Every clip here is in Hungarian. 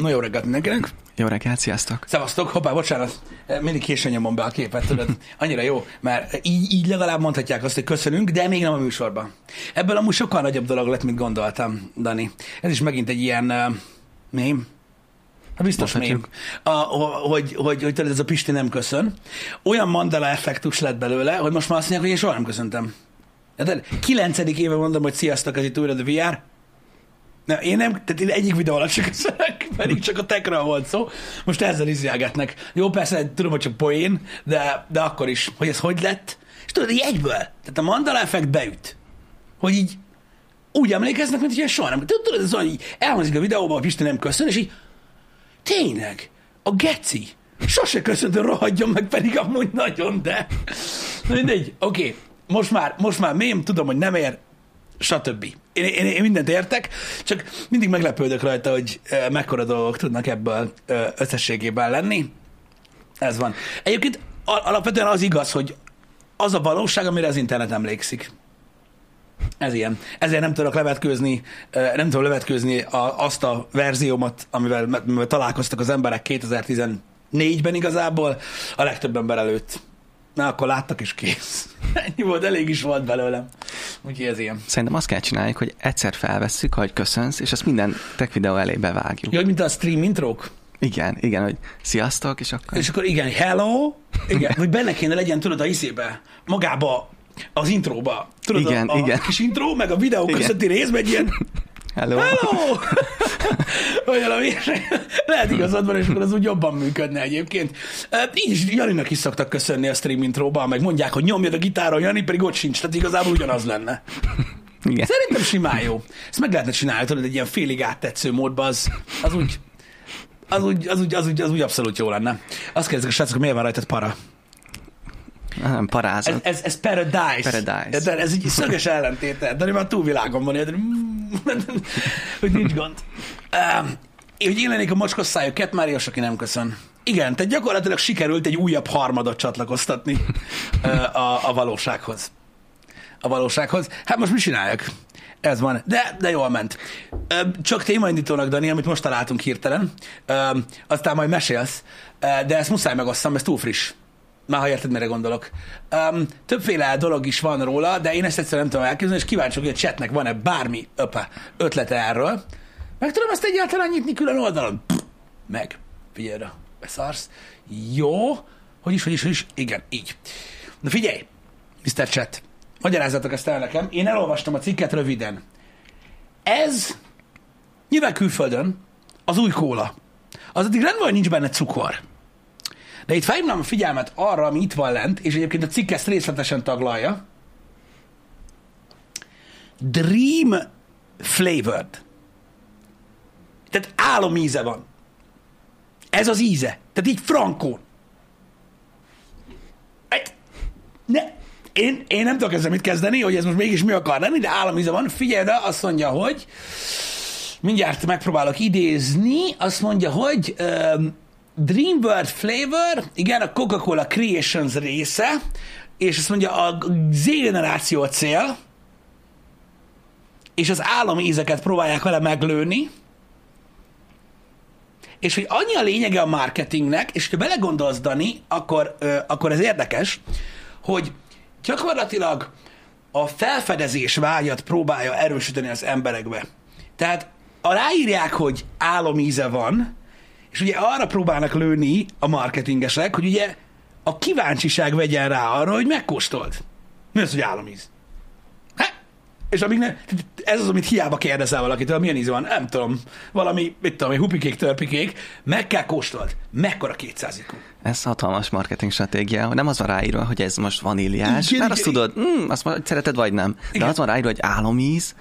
No jó reggelt mindenkinek. Jó reggelt, sziasztok! Szevasztok, hoppá, bocsánat, mindig későn nyomom be a képet, tudod. Annyira jó, mert így, így legalább mondhatják azt, hogy köszönünk, de még nem a műsorban. Ebből amúgy sokkal nagyobb dolog lett, mint gondoltam, Dani. Ez is megint egy ilyen uh, mém. Hát biztos mém. A, hogy, hogy, hogy ez a Pisti nem köszön. Olyan mandala effektus lett belőle, hogy most már azt mondják, hogy én soha nem köszöntem. De kilencedik éve mondom, hogy sziasztok, ez itt újra a VR. Nem, én nem, tehát én egyik videó alatt csak köszönök, pedig csak a tekra volt szó. Most ezzel izjálgetnek. Jó, persze, tudom, hogy csak poén, de, de akkor is, hogy ez hogy lett. És tudod, így egyből. Tehát a mandala effekt beüt. Hogy így úgy emlékeznek, mint hogy soha nem. Tudod, ez olyan, elhangzik a videóban, a Pisti nem köszön, és így tényleg, a geci. Sose köszöntő rohadjon meg, pedig amúgy nagyon, de... Mindegy, oké. Okay. Most már, most már mém, tudom, hogy nem ér, stb. Én, én, én mindent értek, csak mindig meglepődök rajta, hogy mekkora dolgok tudnak ebből összességében lenni. Ez van. Egyébként alapvetően az igaz, hogy az a valóság, amire az internet emlékszik. Ez ilyen. Ezért nem tudok levetkőzni, nem tudom levetkőzni azt a verziómat, amivel, amivel találkoztak az emberek 2014-ben igazából, a legtöbb ember előtt. Na, akkor láttak is kész. Ennyi volt, elég is volt belőlem. Úgyhogy ez ilyen. Szerintem azt kell csináljuk, hogy egyszer felvesszük, hogy köszönsz, és azt minden tech videó elé bevágjuk. Jó, mint a stream intrók? Igen, igen, hogy sziasztok, és akkor... És akkor igen, hello, igen, hogy benne kéne legyen, tudod, a izébe, magába, az intróba. Tudod, igen, a, a igen. kis intro, meg a videó közötti rész, meg ilyen Hello! Hello! Olyan, valami, lehet igazad van, és akkor az úgy jobban működne egyébként. Így is Janinak is szoktak köszönni a stream intróban, meg mondják, hogy nyomjad a gitáron, Jani pedig ott sincs, tehát igazából ugyanaz lenne. Igen. Szerintem simán jó. Ezt meg lehetne csinálni, tudod, egy ilyen félig áttetsző módban, az, az úgy, az úgy, az úgy, az úgy, az úgy abszolút jó lenne. Azt kérdezik a srácok, miért van rajtad para? Nem, parázat. Ez, ez, ez paradise. Paradise. De ez egy szöges ellentéte. De már túlvilágon van, de hogy nincs gond. Um, hogy én lennék a mocskos szájú Cat Marios, aki nem köszön. Igen, tehát gyakorlatilag sikerült egy újabb harmadot csatlakoztatni a, a valósághoz. A valósághoz. Hát most mit csináljak? Ez van. De, de jól ment. Csak témaindítónak, Dani, amit most találtunk hirtelen. Aztán majd mesélsz. De ezt muszáj megosztam, ez túl friss. Már ha érted, mire gondolok. Um, többféle dolog is van róla, de én ezt egyszerűen nem tudom elképzelni, és kíváncsi hogy a chatnek van-e bármi öpe, ötlete erről. Meg tudom ezt egyáltalán nyitni külön oldalon? Meg. Figyelj rá, beszarsz. Jó. Hogy is, hogy is, hogy is. Igen, így. Na figyelj, Mr. Chat, magyarázzatok ezt el nekem. Én elolvastam a cikket röviden. Ez nyilván külföldön az új kóla. Az addig rendben, hogy nincs benne cukor. De itt felhívnám a figyelmet arra, ami itt van lent, és egyébként a cikk ezt részletesen taglalja. Dream flavored. Tehát álomíze van. Ez az íze. Tehát így frankó. Ne, én, én nem tudok ezzel mit kezdeni, hogy ez most mégis mi akar lenni, de álomíze van. Figyelj de azt mondja, hogy mindjárt megpróbálok idézni, azt mondja, hogy um, Dreamworld Flavor, igen, a Coca-Cola Creations része, és azt mondja, a Z generáció a cél, és az állami ízeket próbálják vele meglőni, és hogy annyi a lényege a marketingnek, és ha belegondolsz, Dani, akkor, ö, akkor ez érdekes, hogy gyakorlatilag a felfedezés vágyat próbálja erősíteni az emberekbe. Tehát a ráírják, hogy álomíze van, és ugye arra próbálnak lőni a marketingesek, hogy ugye a kíváncsiság vegyen rá arra, hogy megkóstold. Mi az, hogy államíz? Hát, és amíg ne, ez az, amit hiába kérdezel valakitől, milyen íz van, nem tudom, valami, mit tudom, hupikék, törpikék, meg kell kóstold. Mekkora 200 ikú? Ez hatalmas marketing stratégia. Nem az van ráírva, hogy ez most vaníliás, Igen, mert azt igen, tudod, mm, azt mondod, szereted vagy nem. De Igen. az van ráírva, hogy álomíz.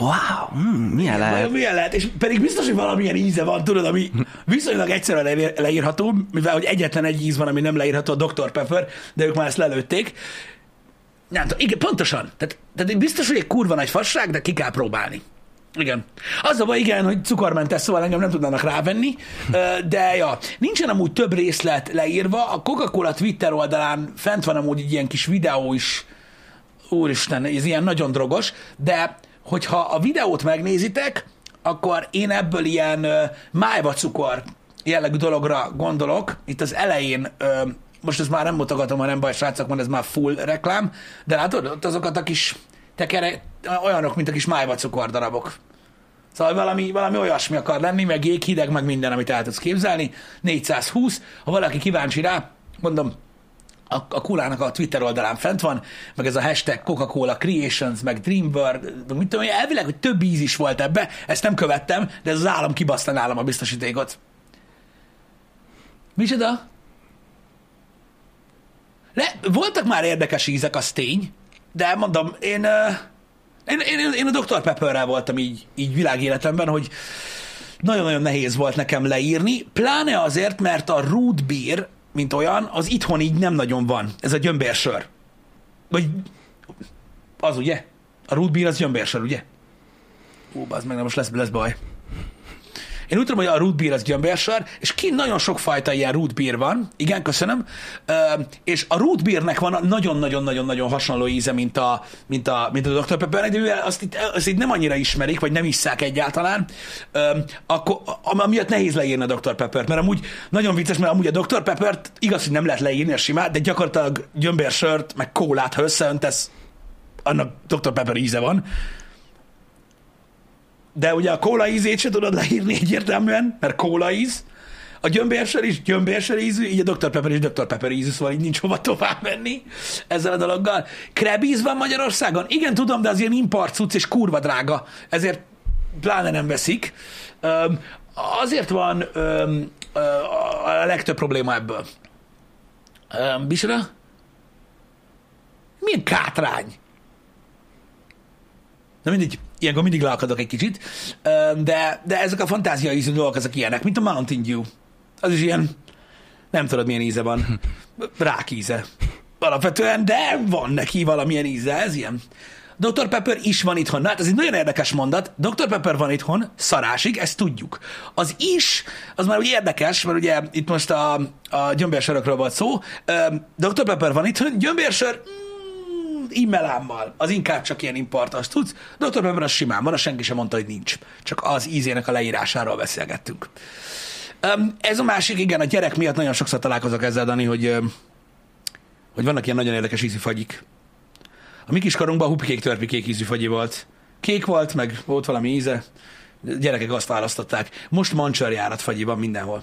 Wow, mm, milyen Vajon lehet? milyen lehet? És pedig biztos, hogy valamilyen íze van, tudod, ami viszonylag egyszerűen leír- leírható, mivel hogy egyetlen egy íz van, ami nem leírható, a Dr. Pepper, de ők már ezt lelőtték. Nem tudom, igen, pontosan. Tehát, tehát biztos, hogy egy kurva nagy fasság, de ki kell próbálni. Igen. Az a baj, igen, hogy cukormentes, szóval engem nem tudnának rávenni, de ja, nincsen amúgy több részlet leírva. A Coca-Cola Twitter oldalán fent van amúgy egy ilyen kis videó is, úristen, ez ilyen nagyon drogos, de hogyha a videót megnézitek, akkor én ebből ilyen májva cukor jellegű dologra gondolok. Itt az elején, most ezt már nem mutogatom, ha nem baj, srácok, mert ez már full reklám, de látod, ott azokat a kis tekere, olyanok, mint a kis májva cukor darabok. Szóval valami, valami olyasmi akar lenni, meg jéghideg, meg minden, amit el tudsz képzelni. 420, ha valaki kíváncsi rá, mondom, a, a Kulának a Twitter oldalán fent van, meg ez a hashtag Coca-Cola Creations, meg Dreamworld, mit tudom, elvileg, hogy több íz is volt ebbe, ezt nem követtem, de ez az állam kibaszta nálam a biztosítékot. Micsoda? Le, voltak már érdekes ízek, az tény, de mondom, én, én, én, én a Dr. Pepperrel voltam így, így világéletemben, hogy nagyon-nagyon nehéz volt nekem leírni, pláne azért, mert a root beer, mint olyan, az itthon így nem nagyon van. Ez a gyömbérsör. Vagy az ugye? A root beer az gyömbérsör, ugye? Ó, az meg, most lesz, lesz baj. Én úgy tudom, hogy a root beer az gyömbérsör, és ki nagyon sok fajta ilyen root van, igen, köszönöm, és a root van nagyon-nagyon-nagyon-nagyon hasonló íze, mint a, mint a, mint a Dr. Peppernek, de mivel azt itt, azt itt nem annyira ismerik, vagy nem isszák egyáltalán, akkor amiatt nehéz leírni a Dr. Peppert, mert amúgy nagyon vicces, mert amúgy a Dr. Peppert igaz, hogy nem lehet leírni a simát, de gyakorlatilag gyömbérsört, meg kólát, ha összeöntesz, annak Dr. Pepper íze van. De ugye a kóla ízét se tudod leírni egyértelműen, mert kóla íz. A gyömbérsör is gyömbérsör ízű, így a Dr. Pepper is Dr. Pepper ízű, szóval így nincs hova tovább menni ezzel a dologgal. Krebíz van Magyarországon? Igen, tudom, de az ilyen import cucc és kurva drága, ezért pláne nem veszik. Öm, azért van öm, a legtöbb probléma ebből. Bisra? Milyen kátrány? Na mindegy, ilyenkor mindig leakadok egy kicsit, de, de ezek a fantázia ízű dolgok, ezek ilyenek, mint a Mountain Dew. Az is ilyen, nem tudod milyen íze van. Rák íze. Alapvetően, de van neki valamilyen íze, ez ilyen. Dr. Pepper is van itthon. Na, hát ez egy nagyon érdekes mondat. Dr. Pepper van itthon, szarásig, ezt tudjuk. Az is, az már úgy érdekes, mert ugye itt most a, a gyömbérsörökről volt szó. Dr. Pepper van itthon, gyömbérsör, immelámmal, az inkább csak ilyen importos tudsz. Dr. Pepper az simán van, senki sem mondta, hogy nincs. Csak az ízének a leírásáról beszélgettünk. Ez a másik, igen, a gyerek miatt nagyon sokszor találkozok ezzel, Dani, hogy, hogy vannak ilyen nagyon érdekes ízű fagyik. A mi kiskorunkban hupikék, törpikék ízű fagyi volt. Kék volt, meg volt valami íze. Gyerekek azt választották. Most mancsarjárat fagyi van mindenhol.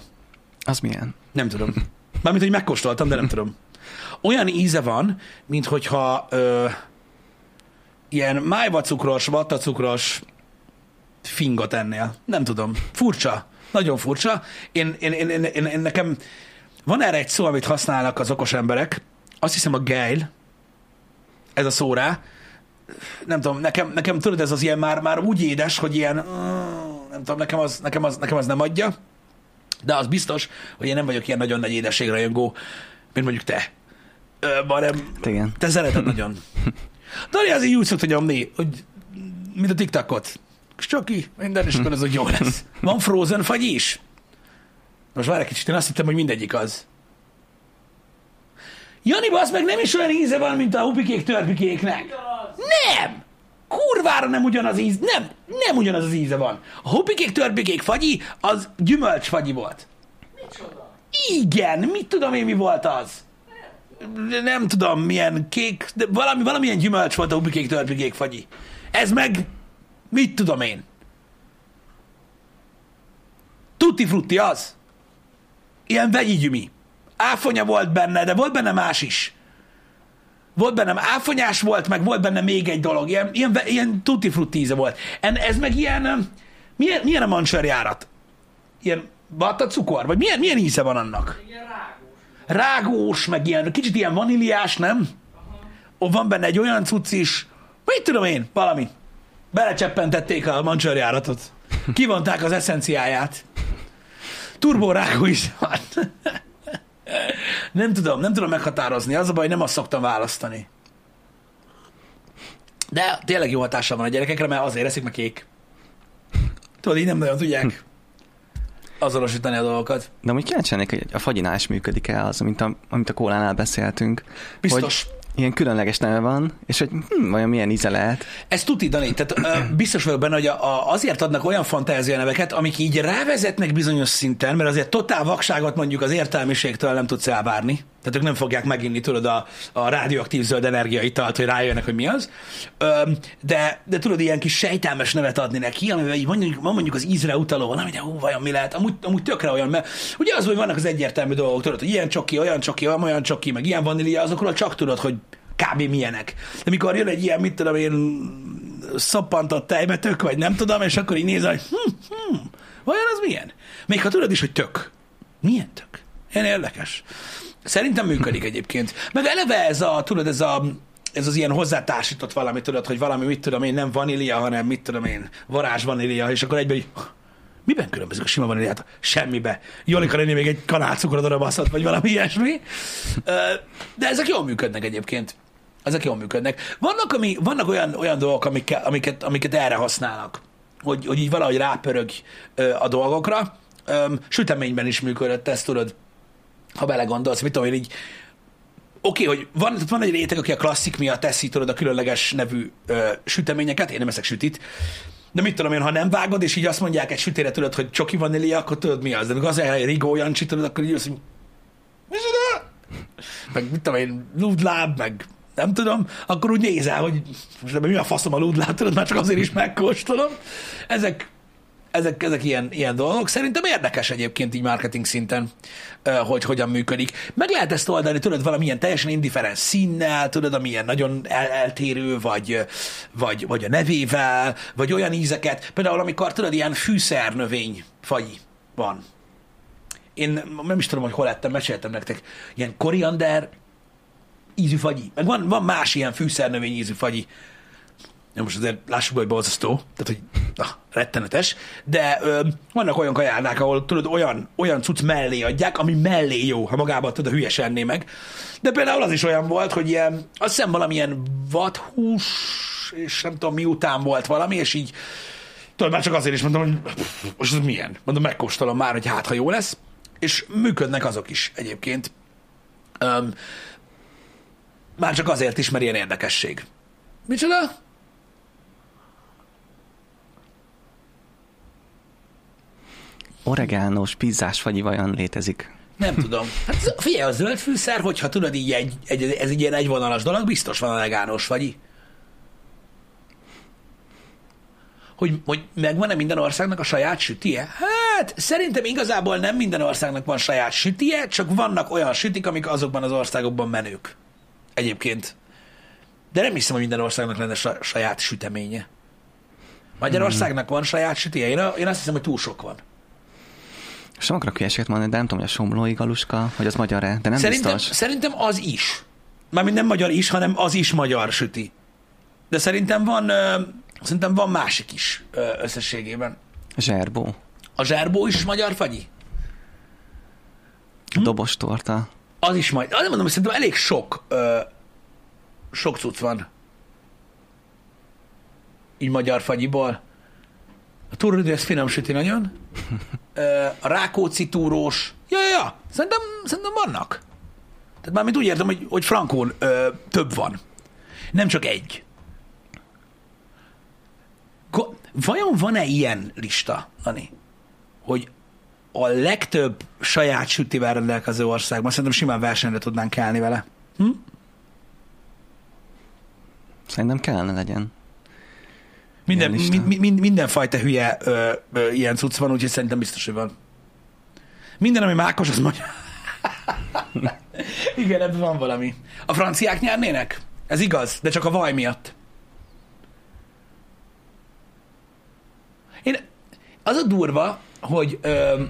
Az milyen? Nem tudom. Mármint, hogy megkóstoltam, de nem tudom olyan íze van, mint hogyha ö, ilyen májvacukros, vattacukros fingot ennél. Nem tudom. Furcsa. Nagyon furcsa. Én, én, én, én, én, én nekem van erre egy szó, amit használnak az okos emberek. Azt hiszem a geil. Ez a szó rá. Nem tudom, nekem, nekem tudod, ez az ilyen már, már úgy édes, hogy ilyen, nem tudom, nekem az, nekem, az, nekem az nem adja. De az biztos, hogy én nem vagyok ilyen nagyon nagy édességrajongó, mint mondjuk te hanem Igen. te szereted nagyon. Dani azért úgy szokta nyomni, hogy mint a TikTokot. Csak ki, minden, és akkor az úgy jó lesz. Van Frozen fagy is? Most várj egy kicsit, én azt hittem, hogy mindegyik az. Jani, az meg nem is olyan íze van, mint a hupikék törpikéknek. Nem! Kurvára nem ugyanaz íz, nem, nem ugyanaz az íze van. A hupikék törpikék fagyi, az gyümölcsfagyi volt. Micsoda? Igen, mit tudom én, mi volt az? Nem tudom, milyen kék, de valami, valamilyen gyümölcs volt a ubikék, törpikék, fagyi. Ez meg, mit tudom én? Tutti frutti az. Ilyen vegyi gyümi. Áfonya volt benne, de volt benne más is. Volt bennem áfonyás volt, meg volt benne még egy dolog. Ilyen, ilyen, ilyen tutti frutti íze volt. En, ez meg ilyen, milyen, milyen a mancsörjárat? Ilyen batta cukor? Vagy milyen, milyen íze van annak? Igen, rágós, meg ilyen, kicsit ilyen vaníliás, nem? Ott van benne egy olyan cucc is, mit tudom én, valami. Belecseppentették a mancsörjáratot. Kivonták az eszenciáját. Turbórágó is van. nem tudom, nem tudom meghatározni. Az a baj, nem azt szoktam választani. De tényleg jó hatással van a gyerekekre, mert azért eszik meg kék. Tudod, így nem nagyon tudják azonosítani a dolgokat. De amúgy kíváncsi lennék, hogy a fagyinál is működik el az, amit a, amit a kólánál beszéltünk. Biztos. Hogy, Ilyen különleges neve van, és hogy hm, vajon milyen íze lehet. Ez tuti, Dani. Tehát ö, biztos vagyok benne, hogy a, a, azért adnak olyan fantázia neveket, amik így rávezetnek bizonyos szinten, mert azért totál vakságot mondjuk az értelmiségtől nem tudsz elvárni. Tehát ők nem fogják meginni, tudod, a, a radioaktív zöld energiaitalt, hogy rájönnek, hogy mi az. Ö, de, de tudod, ilyen kis sejtelmes nevet adni neki, amivel így mondjuk, mondjuk az ízre utaló valami, de hú, vajon mi lehet? Amúgy, amúgy tökre olyan, mert ugye az, hogy vannak az egyértelmű dolgok, tudod, hogy ilyen csoki, olyan csoki, olyan csoki, meg ilyen vanília, azokról csak tudod, hogy kb. milyenek. De mikor jön egy ilyen, mit tudom én, szappantott tejbetök, vagy nem tudom, és akkor így nézel, hogy hm, hm, vajon az milyen? Még ha tudod is, hogy tök. Milyen tök? Ilyen érdekes. Szerintem működik egyébként. Meg eleve ez a, tudod, ez a, ez az ilyen hozzátársított valami, tudod, hogy valami, mit tudom én, nem vanília, hanem mit tudom én, varázs vanília, és akkor egyben így, miben különbözik a sima vaníliát? Semmibe. Jolika lenni még egy kanál cukrot oda vagy valami ilyesmi. De ezek jól működnek egyébként. Ezek jól működnek. Vannak, ami, vannak olyan, olyan dolgok, amiket, amiket, amiket erre használnak, hogy, hogy így valahogy rápörög a dolgokra. Süteményben is működött, ezt tudod, ha belegondolsz, mit tudom én így, oké, okay, hogy van, van egy réteg, aki a klasszik miatt teszi, tudod, a különleges nevű ö, süteményeket, én nem eszek sütit, de mit tudom én, ha nem vágod, és így azt mondják egy sütére, tudod, hogy csoki vanília, akkor tudod mi az. De az egy Rigó Jancsi, tudod, akkor így azt mondja, meg mit tudom én, nudláb, meg nem tudom, akkor úgy nézel, hogy most mi a faszom a ludláb, tudod, már csak azért is megkóstolom. Ezek, ezek, ezek ilyen, ilyen dolgok. Szerintem érdekes egyébként így marketing szinten, hogy hogyan működik. Meg lehet ezt oldani, tudod, valamilyen teljesen indiferens színnel, tudod, amilyen nagyon el, eltérő, vagy, vagy, vagy a nevével, vagy olyan ízeket. Például, amikor tudod, ilyen fűszernövény faji van. Én nem is tudom, hogy hol lettem, meséltem nektek. Ilyen koriander ízű fagyi. Meg van, van más ilyen fűszernövény ízű fagyi. Ja, most azért lássuk be, hogy borzasztó, tehát hogy na, rettenetes, de ö, vannak olyan kajánák, ahol tudod, olyan, olyan cucc mellé adják, ami mellé jó, ha magában tudod, a hülyes enné meg. De például az is olyan volt, hogy ilyen, azt hiszem valamilyen vadhús, és nem tudom miután volt valami, és így tudod, már csak azért is mondom, hogy most ez milyen. Mondom, megkóstolom már, hogy hát, ha jó lesz. És működnek azok is egyébként. Um, már csak azért is, mert ilyen érdekesség. Micsoda? Oregánós pizzás fagyi vajon létezik? Nem tudom. Hát figyelj, a zöld fűszer, hogyha tudod így egy, egy, ez egy ilyen egyvonalas dolog, biztos van oregánós fagyi. Hogy, hogy megvan-e minden országnak a saját sütie? Hát szerintem igazából nem minden országnak van saját sütie, csak vannak olyan sütik, amik azokban az országokban menők. Egyébként. De nem hiszem, hogy minden országnak lenne saját süteménye. Magyarországnak van saját sütije? Én, én azt hiszem, hogy túl sok van. Sem akarok hülyeséget mondani, de nem tudom, hogy a somlói galuska, hogy az magyar-e, de nem szerintem, biztos. Szerintem az is. Mármint nem magyar is, hanem az is magyar süti. De szerintem van, ö, szerintem van másik is ö, összességében. Zserbó. A zserbó is magyar fagyi? Hm? Dobos torta. Az is majd. Azért mondom, hogy szerintem elég sok, ö, sok cucc van. Így magyar fagyiból. A turridő, ez finom süti nagyon. A rákóczi túrós. Ja, ja, ja. Szerintem, szerintem vannak. Tehát mármint úgy értem, hogy, hogy frankón ö, több van. Nem csak egy. Go- Vajon van-e ilyen lista, Ani? Hogy a legtöbb saját sütivel rendelkező országban szerintem simán versenyre tudnánk kelni vele. Hm? Szerintem kellene legyen. Minden, mi, mi, mindenfajta hülye ö, ö, ilyen cucc van, úgyhogy szerintem biztos, hogy van. Minden, ami mákos, az magyar. Igen, ebben van valami. A franciák nyernének? Ez igaz, de csak a vaj miatt. Én, az a durva, hogy, ö,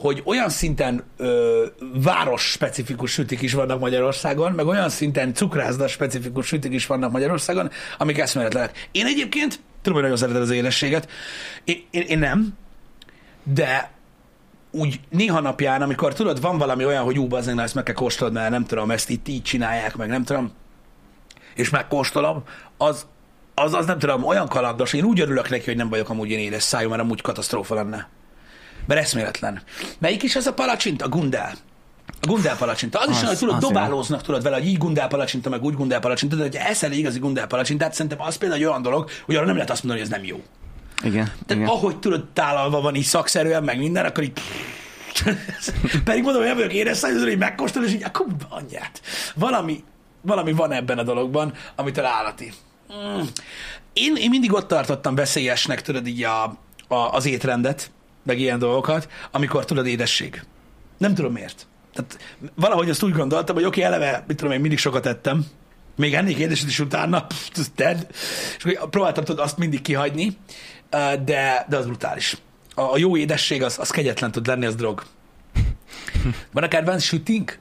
hogy olyan szinten ö, város specifikus sütik is vannak Magyarországon, meg olyan szinten cukrászda specifikus sütik is vannak Magyarországon, amik eszméletlenek. Én egyébként, tudom, hogy nagyon szereted az édességet, én, én, én nem, de úgy néha napján, amikor tudod, van valami olyan, hogy ú, bazdmeg, ezt meg kell kóstolod, mert nem tudom, ezt itt így csinálják, meg nem tudom, és megkóstolom, az, az, az nem tudom, olyan kalandos, én úgy örülök neki, hogy nem vagyok amúgy én édes szájú, mert amúgy katasztrófa lenne. Mert eszméletlen. Melyik is az a palacsint? A gundel. A gundálpalacsinta. Az, az is olyan, hogy tudod, dobálóznak tudod vele, hogy így gundálpalacsinta, meg úgy gundálpalacsinta, de hogyha eszel igazi gundálpalacsintát, szerintem az például egy olyan dolog, hogy arra nem lehet azt mondani, hogy ez nem jó. Igen, Tehát igen. ahogy tudod, tálalva van így szakszerűen, meg minden, akkor így... Pedig mondom, hogy nem vagyok szájú, hogy megkóstol, és így, a kurva anyját. Valami, valami van ebben a dologban, amitől állati. Mm. Én, én mindig ott tartottam veszélyesnek, tudod, így a, a, az étrendet, meg ilyen dolgokat, amikor tudod édesség. Nem tudom miért. Tehát valahogy azt úgy gondoltam, hogy oké, eleve, mit tudom én, mindig sokat ettem, még ennék édeset is utána, pff, dead. És akkor próbáltam tudod azt mindig kihagyni, de, de az brutális. A, a jó édesség az, az kegyetlen tud lenni, az drog. Van a kedvenc sütink?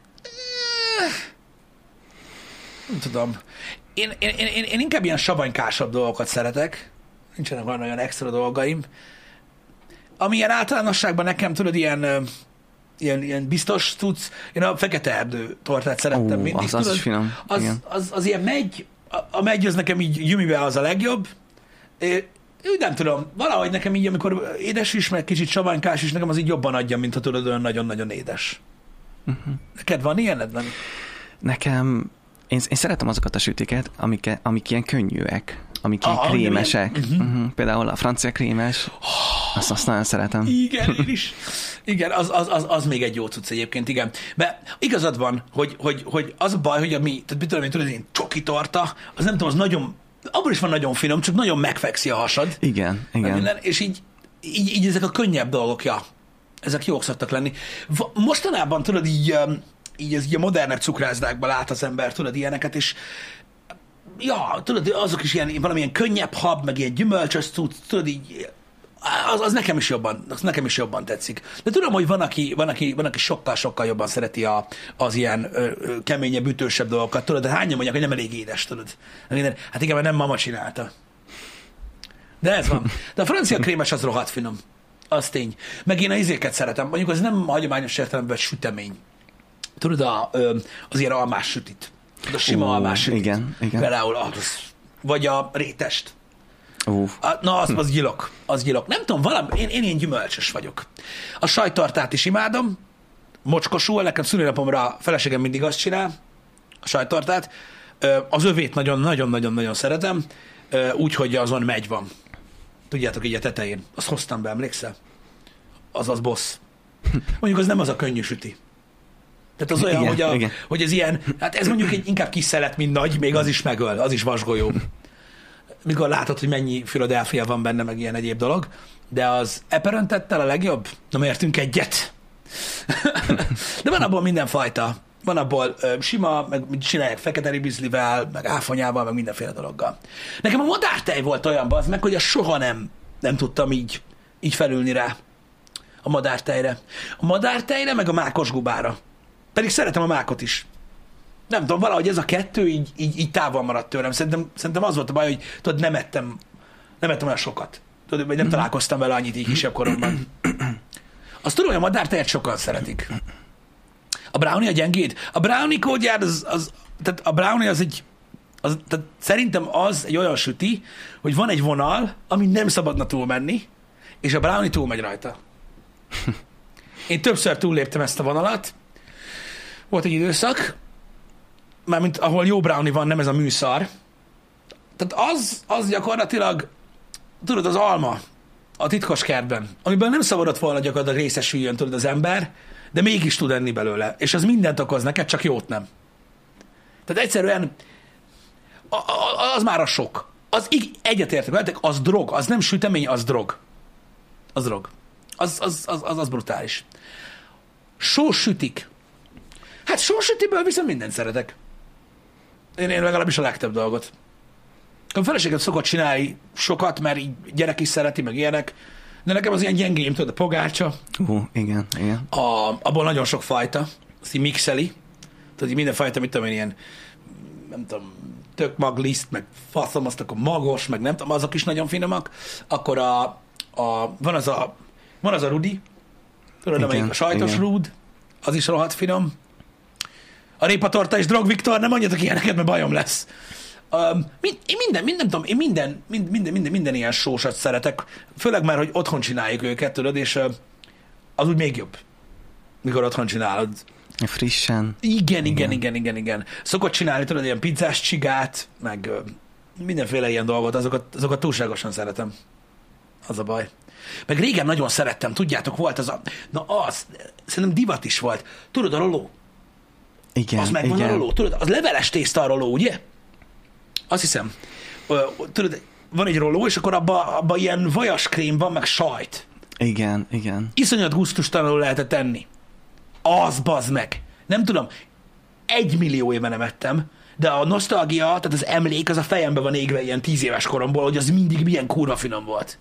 Nem tudom. Én, én, én, én, inkább ilyen savanykásabb dolgokat szeretek. Nincsenek olyan nagyon extra dolgaim. Ami ilyen általánosságban nekem, tudod, ilyen, ilyen, ilyen biztos tudsz. Én a fekete erdő tortát szerettem Ó, mindig, az- az tudod? is finom, Az, igen. az, az, ilyen megy, a, a megy az nekem így gyümibe az a legjobb. É, nem tudom, valahogy nekem így, amikor édes is, meg kicsit savanykás is, nekem az így jobban adja, mint ha tudod, olyan nagyon-nagyon édes. Uh-huh. Neked van ilyened, nem? Nekem, én, én szeretem azokat a sütiket, amik, amik ilyen könnyűek, amik Ah, krémesek. Uh-huh. Uh-huh. Például a francia krémes, azt, azt nagyon szeretem. Igen, én is. Igen, az, az, az, az még egy jó cucc egyébként, igen. De igazad van, hogy, hogy, hogy az a baj, hogy a mi, tehát mit tudom én, tudod, én csoki torta, az nem tudom, az nagyon, abból is van nagyon finom, csak nagyon megfekszi a hasad. Igen, igen. Minden, és így, így, így, ezek a könnyebb dolgok, ja, ezek jók szoktak lenni. Mostanában, tudod, így, öm, így, ez így a modernebb cukrászdákban lát az ember, tudod, ilyeneket, és ja, tudod, azok is ilyen, valamilyen könnyebb hab, meg ilyen gyümölcsös cucc, tudod, így, az, az nekem is jobban, az nekem is jobban tetszik. De tudom, hogy van, aki, van, aki, van, aki sokkal-sokkal jobban szereti a, az ilyen ö, ö, keményebb, ütősebb dolgokat. Tudod, de hányan mondják, hogy nem elég édes, tudod. Minden- Hát igen, mert nem mama csinálta. De ez van. De a francia krémes az rohadt finom. Az tény. Meg én a izéket szeretem. Mondjuk az nem hagyományos értelemben sütemény. Tudod, a, ö, az ilyen almás sütit. A sima Ó, almás igen, igen. Például az. Vagy a rétest. Ú, A, na, az, az gyilok. Az gyilok. Nem tudom, valami, én, én ilyen gyümölcsös vagyok. A sajtartát is imádom, mocskosul, nekem szülinapomra a feleségem mindig azt csinál, a sajtartát. Az övét nagyon-nagyon-nagyon-nagyon szeretem, úgyhogy azon megy van. Tudjátok, így a tetején. Azt hoztam be, emlékszel? Az az boss. Mondjuk az nem az a könnyű süti. Tehát az olyan, Igen, hogy, a, igen. hogy ez ilyen, hát ez mondjuk egy inkább kis szelet, mint nagy, még az is megöl, az is vasgolyó. Mikor látod, hogy mennyi Philadelphia van benne, meg ilyen egyéb dolog. De az eperentettel a legjobb? Na, értünk egyet. De van abból mindenfajta. Van abból ö, sima, meg csinálják fekete ribizlivel, meg áfonyával, meg mindenféle dologgal. Nekem a madártej volt olyan, az meg, hogy a soha nem, nem tudtam így, így felülni rá a madártejre. A madártejre, meg a mákos gubára. Pedig szeretem a mákot is. Nem tudom, valahogy ez a kettő így, így, így távol maradt tőlem. Szerintem, szerintem az volt a baj, hogy tudod, nem ettem, nem ettem olyan sokat. Tudod, vagy nem találkoztam vele annyit így kisebb koromban. Azt tudom, hogy a madártejet sokan szeretik. A brownie a gyengéd? A brownie kódjár az, az tehát a brownie az egy, az, tehát szerintem az egy olyan süti, hogy van egy vonal, ami nem szabadna túlmenni, és a brownie túlmegy rajta. Én többször túlléptem ezt a vonalat. Volt egy időszak, mármint ahol jó brownie van, nem ez a műszar. Tehát az, az gyakorlatilag, tudod, az alma a titkos kertben, amiben nem szabadott volna gyakorlatilag részesüljön, tudod, az ember, de mégis tud enni belőle. És az mindent okoz neked, csak jót nem. Tehát egyszerűen a, a, az már a sok. Az egyetértek veletek, az drog, az nem sütemény, az drog. Az drog. Az, az, az, az, az brutális. Sós sütik. Hát sós sütiből viszont mindent szeretek. Én, én legalábbis a legtöbb dolgot. A feleséget szokott csinálni sokat, mert így gyerek is szereti, meg ilyenek. De nekem az ilyen gyengém, tudod, a pogácsa, ú, igen, igen. a, abból nagyon sok fajta, azt így mixeli. Tudod, így minden fajta, mit tudom én, ilyen, nem tudom, tök magliszt, meg faszom, azt akkor magos, meg nem tudom, azok is nagyon finomak. Akkor a, a van az a, van az a rudi, tudod, Igen, amelyik a sajtos igen. rúd, az is rohadt finom. A répatorta és drog Viktor, nem mondjatok ilyeneket, mert bajom lesz. Um, mind, én minden, minden, tudom, én minden, mind, minden, minden, minden ilyen sósat szeretek, főleg már, hogy otthon csináljuk őket, tudod, és uh, az úgy még jobb, mikor otthon csinálod. Frissen. Igen, igen, igen, Igen. igen, igen. Szokott csinálni, tudod, ilyen pizzás csigát, meg ö, mindenféle ilyen dolgot, azokat, azokat túlságosan szeretem. Az a baj. Meg régen nagyon szerettem, tudjátok, volt az a, na az, szerintem divat is volt. Tudod, a roló? Igen, Az megvan igen. a roló, tudod, az leveles tészta a roló, ugye? Azt hiszem. Tudod, van egy roló, és akkor abba, abba ilyen vajas krém van, meg sajt. Igen, igen. Iszonyat gusztustalanul lehetett enni. Az bazd meg. Nem tudom, egy millió éve nem ettem, de a nosztalgia, tehát az emlék, az a fejembe van égve ilyen tíz éves koromból, hogy az mindig milyen kurva finom volt.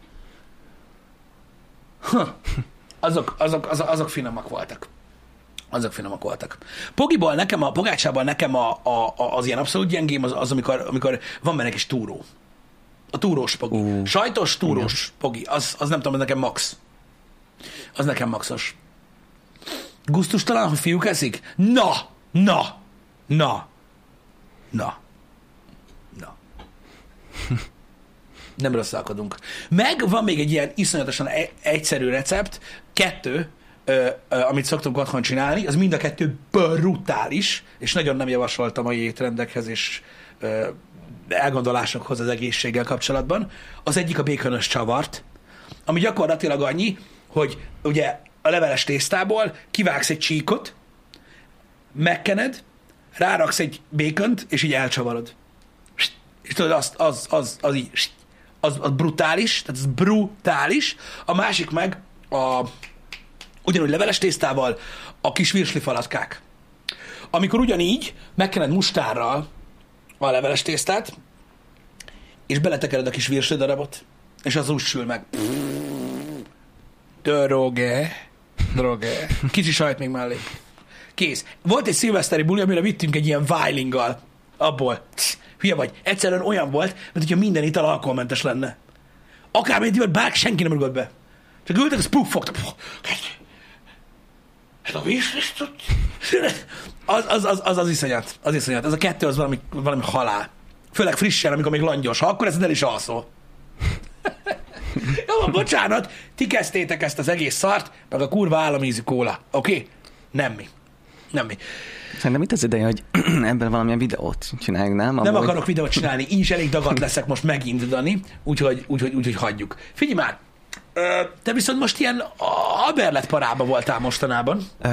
Huh. Azok, azok, azok, azok finomak voltak. Azok finomak voltak. Pogiból nekem, a pogácsából nekem a, a, a, az ilyen abszolút gyengém az, az amikor, amikor van benne kis túró. A túrós pogi. Ú. Sajtos túrós pogi. Az, az nem tudom, az nekem max. Az nekem maxos. Gusztustalan, ha fiúk eszik? Na! Na! Na! Na! Na! Nem rosszalkodunk. Meg van még egy ilyen iszonyatosan e- egyszerű recept, kettő, amit szoktunk otthon csinálni, az mind a kettő brutális, és nagyon nem javasolt a mai étrendekhez és elgondolásokhoz az egészséggel kapcsolatban. Az egyik a békönös csavart, ami gyakorlatilag annyi, hogy ugye a leveles tésztából kivágsz egy csíkot, megkened, ráraksz egy békönt, és így elcsavarod. És tudod, az, az, az, az így, az, az brutális, tehát az brutális. A másik meg a, ugyanúgy leveles tésztával a kis virsli falatkák. Amikor ugyanígy megkened mustárral a leveles tésztát, és beletekered a kis virsli darabot, és az úgy sül meg. Droge. Droge. Kicsi sajt még mellé. Kész. Volt egy szilveszteri buli, amire vittünk egy ilyen Weilinggal. Abból. Tsz, hülye vagy. Egyszerűen olyan volt, mint hogyha minden ital alkoholmentes lenne. Akármilyen volt, bárki senki nem rugott be. Csak ültek, az puf, fogta. Hát a vízlistot. Az, az, az, az, az iszonyat. Az iszonyat. Ez a kettő az valami, valami halál. Főleg frissen, amikor még langyos. Ha akkor ez el is alszol. Jó, bocsánat, ti kezdtétek ezt az egész szart, meg a kurva államízű kóla. Oké? Okay? Nem mi. Nem mi. Szerintem itt az ideje, hogy ebben valamilyen videót csináljunk, nem? Nem Amúgy- akarok videót csinálni, így is elég dagat leszek most megint, Dani, úgyhogy, úgyhogy, úgyhogy hagyjuk. Figyelj már, te viszont most ilyen haberlet parába voltál mostanában. Ö,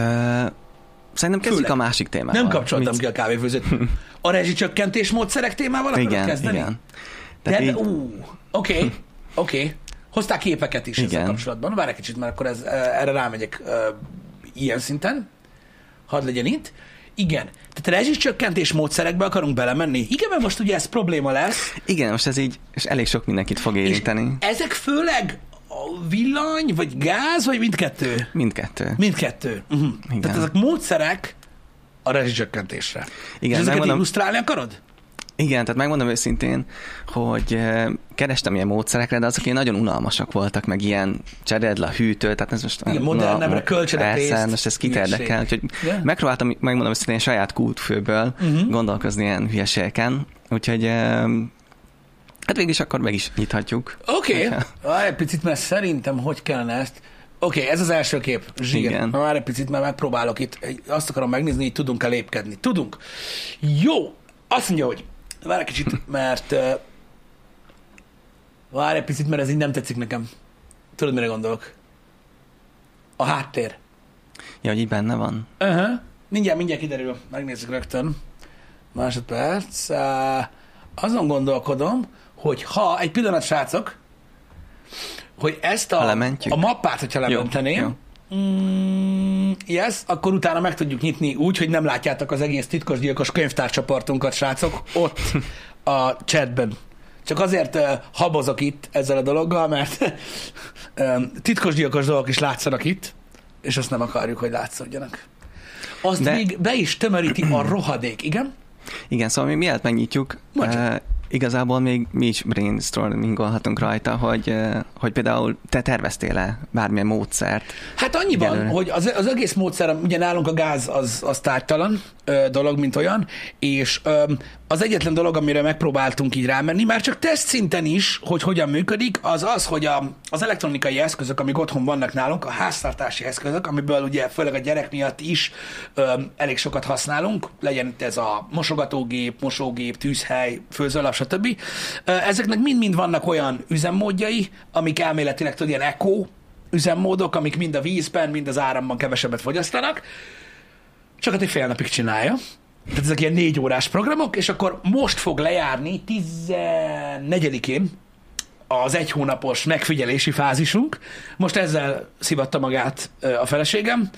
szerintem kezdjük Főleg. a másik témával. Nem kapcsoltam Mit- ki a kávéfőzőt. A rezsicsökkentés módszerek témával akarod Igen, kezdeni? igen. De, így, ú, oké, oké. Hozták képeket is ezzel Igen. kapcsolatban. Várj egy kicsit, mert akkor ez, erre rámegyek ilyen szinten. Hadd legyen itt. Igen. Tehát rezsicsökkentés módszerekbe akarunk belemenni. Igen, mert most ugye ez probléma lesz. igen, most ez így, és elég sok mindenkit fog És érinteni. ezek főleg a villany, vagy gáz, vagy mindkettő? Mindkettő. Mindkettő. Uh-huh. Igen. Tehát ezek módszerek a rezsicsökkentésre. Igen, És ezeket megmondom- illusztrálni akarod? Igen, tehát megmondom őszintén, hogy eh, kerestem ilyen módszerekre, de azok ilyen nagyon unalmasak voltak, meg ilyen cseréld le a hűtőt, tehát ez most... Igen, modernembre unalmas. költsed a pénzt. most ez kit érdekel, úgyhogy Ja. megpróbáltam, megmondom őszintén, saját kútfőből uh-huh. gondolkozni ilyen hülyeségeken, úgyhogy hát végig is akkor meg is nyithatjuk. Oké, okay. Egy picit, mert szerintem hogy kellene ezt. Oké, okay, ez az első kép. Zsiger. Igen. Na, várj egy picit, mert megpróbálok itt. Azt akarom megnézni, hogy tudunk-e lépkedni. Tudunk. Jó. Azt mondja, hogy várj egy kicsit, mert uh, várj egy picit, mert ez így nem tetszik nekem. Tudod, mire gondolok? A háttér. Ja, hogy így benne van. Uh-huh. Mindjárt, mindjárt kiderül. Megnézzük rögtön. Másodperc. Uh, azon gondolkodom, hogy ha, egy pillanat, srácok, hogy ezt a, a mappát, hogyha lementeném, jó. Mm, yes, akkor utána meg tudjuk nyitni úgy, hogy nem látjátok az egész titkosgyilkos könyvtárcsapartunkat, srácok, ott a chatben. Csak azért uh, habozok itt ezzel a dologgal, mert um, titkosgyilkos dolgok is látszanak itt, és azt nem akarjuk, hogy látszódjanak. Azt De... Még be is tömöríti a rohadék, igen? Igen, szóval mi mielőtt megnyitjuk, Mondj. Igazából még mi is brainstormingolhatunk rajta, hogy, hogy például te terveztél-e bármilyen módszert? Hát annyiban, Egyelőre. hogy az, az egész módszer, ugye nálunk a gáz az, az tártalan ö, dolog, mint olyan, és ö, az egyetlen dolog, amire megpróbáltunk így rámenni, már csak teszt szinten is, hogy hogyan működik, az az, hogy a, az elektronikai eszközök, amik otthon vannak nálunk, a háztartási eszközök, amiből ugye főleg a gyerek miatt is ö, elég sokat használunk, legyen itt ez a mosogatógép, mosógép, tűzhely, főzőlap, stb. Ezeknek mind-mind vannak olyan üzemmódjai, amik elméletileg tudod, ilyen eco üzemmódok, amik mind a vízben, mind az áramban kevesebbet fogyasztanak, csak hát egy fél napig csinálja. Tehát ezek ilyen négy órás programok, és akkor most fog lejárni 14-én az egy hónapos megfigyelési fázisunk. Most ezzel szivatta magát a feleségem,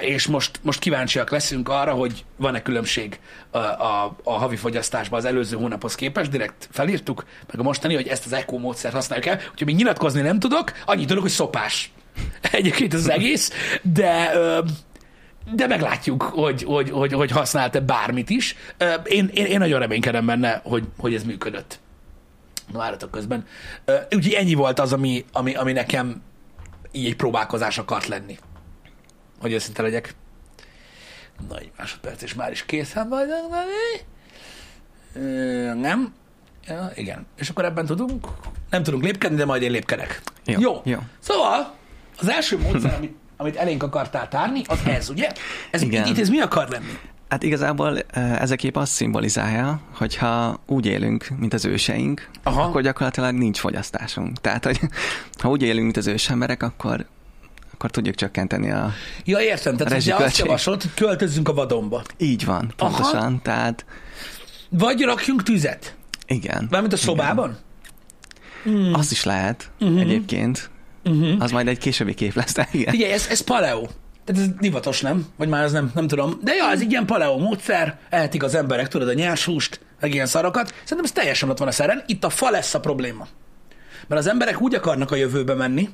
és most, most kíváncsiak leszünk arra, hogy van-e különbség a, a, a havi fogyasztásban az előző hónaphoz képest. Direkt felírtuk, meg a mostani, hogy ezt az ECO módszert használjuk el. Úgyhogy még nyilatkozni nem tudok, annyit tudok, hogy szopás. Egyébként az egész, de... De meglátjuk, hogy, hogy, hogy, hogy használt-e bármit is. Én, én, én nagyon reménykedem benne, hogy, hogy ez működött. Na, várjatok közben. Úgyhogy ennyi volt az, ami, ami, ami nekem így egy próbálkozás akart lenni. Hogy őszinte legyek. Na, egy másodperc, és már is készen vagyok. Nem? Ja, igen. És akkor ebben tudunk? Nem tudunk lépkedni, de majd én lépkedek. Jó, Jó. jó. Szóval az első módszer, amit, amit elénk akartál tárni, az ez, ugye? Ez, Igen. itt ez mi akar lenni? Hát igazából ez a kép azt szimbolizálja, hogyha úgy élünk, mint az őseink, Aha. akkor gyakorlatilag nincs fogyasztásunk. Tehát, hogy ha úgy élünk, mint az ősemberek, akkor, akkor tudjuk csökkenteni a... Ja, értem. Tehát ugye azt javaslod, hogy költözzünk a vadonba. Így van, pontosan. Aha. Tehát Vagy rakjunk tüzet. igen. Mármint a szobában. Igen. Azt is lehet uh-huh. egyébként. Uh-huh. Az majd egy későbbi kép lesz, igen. Figyelj, ez, ez paleo. Tehát ez divatos, nem? Vagy már ez nem, nem tudom. De ja, ez egy ilyen paleo módszer, ehetik az emberek, tudod, a nyershúst, meg ilyen szarokat. Szerintem ez teljesen ott van a szeren. Itt a fa lesz a probléma. Mert az emberek úgy akarnak a jövőbe menni,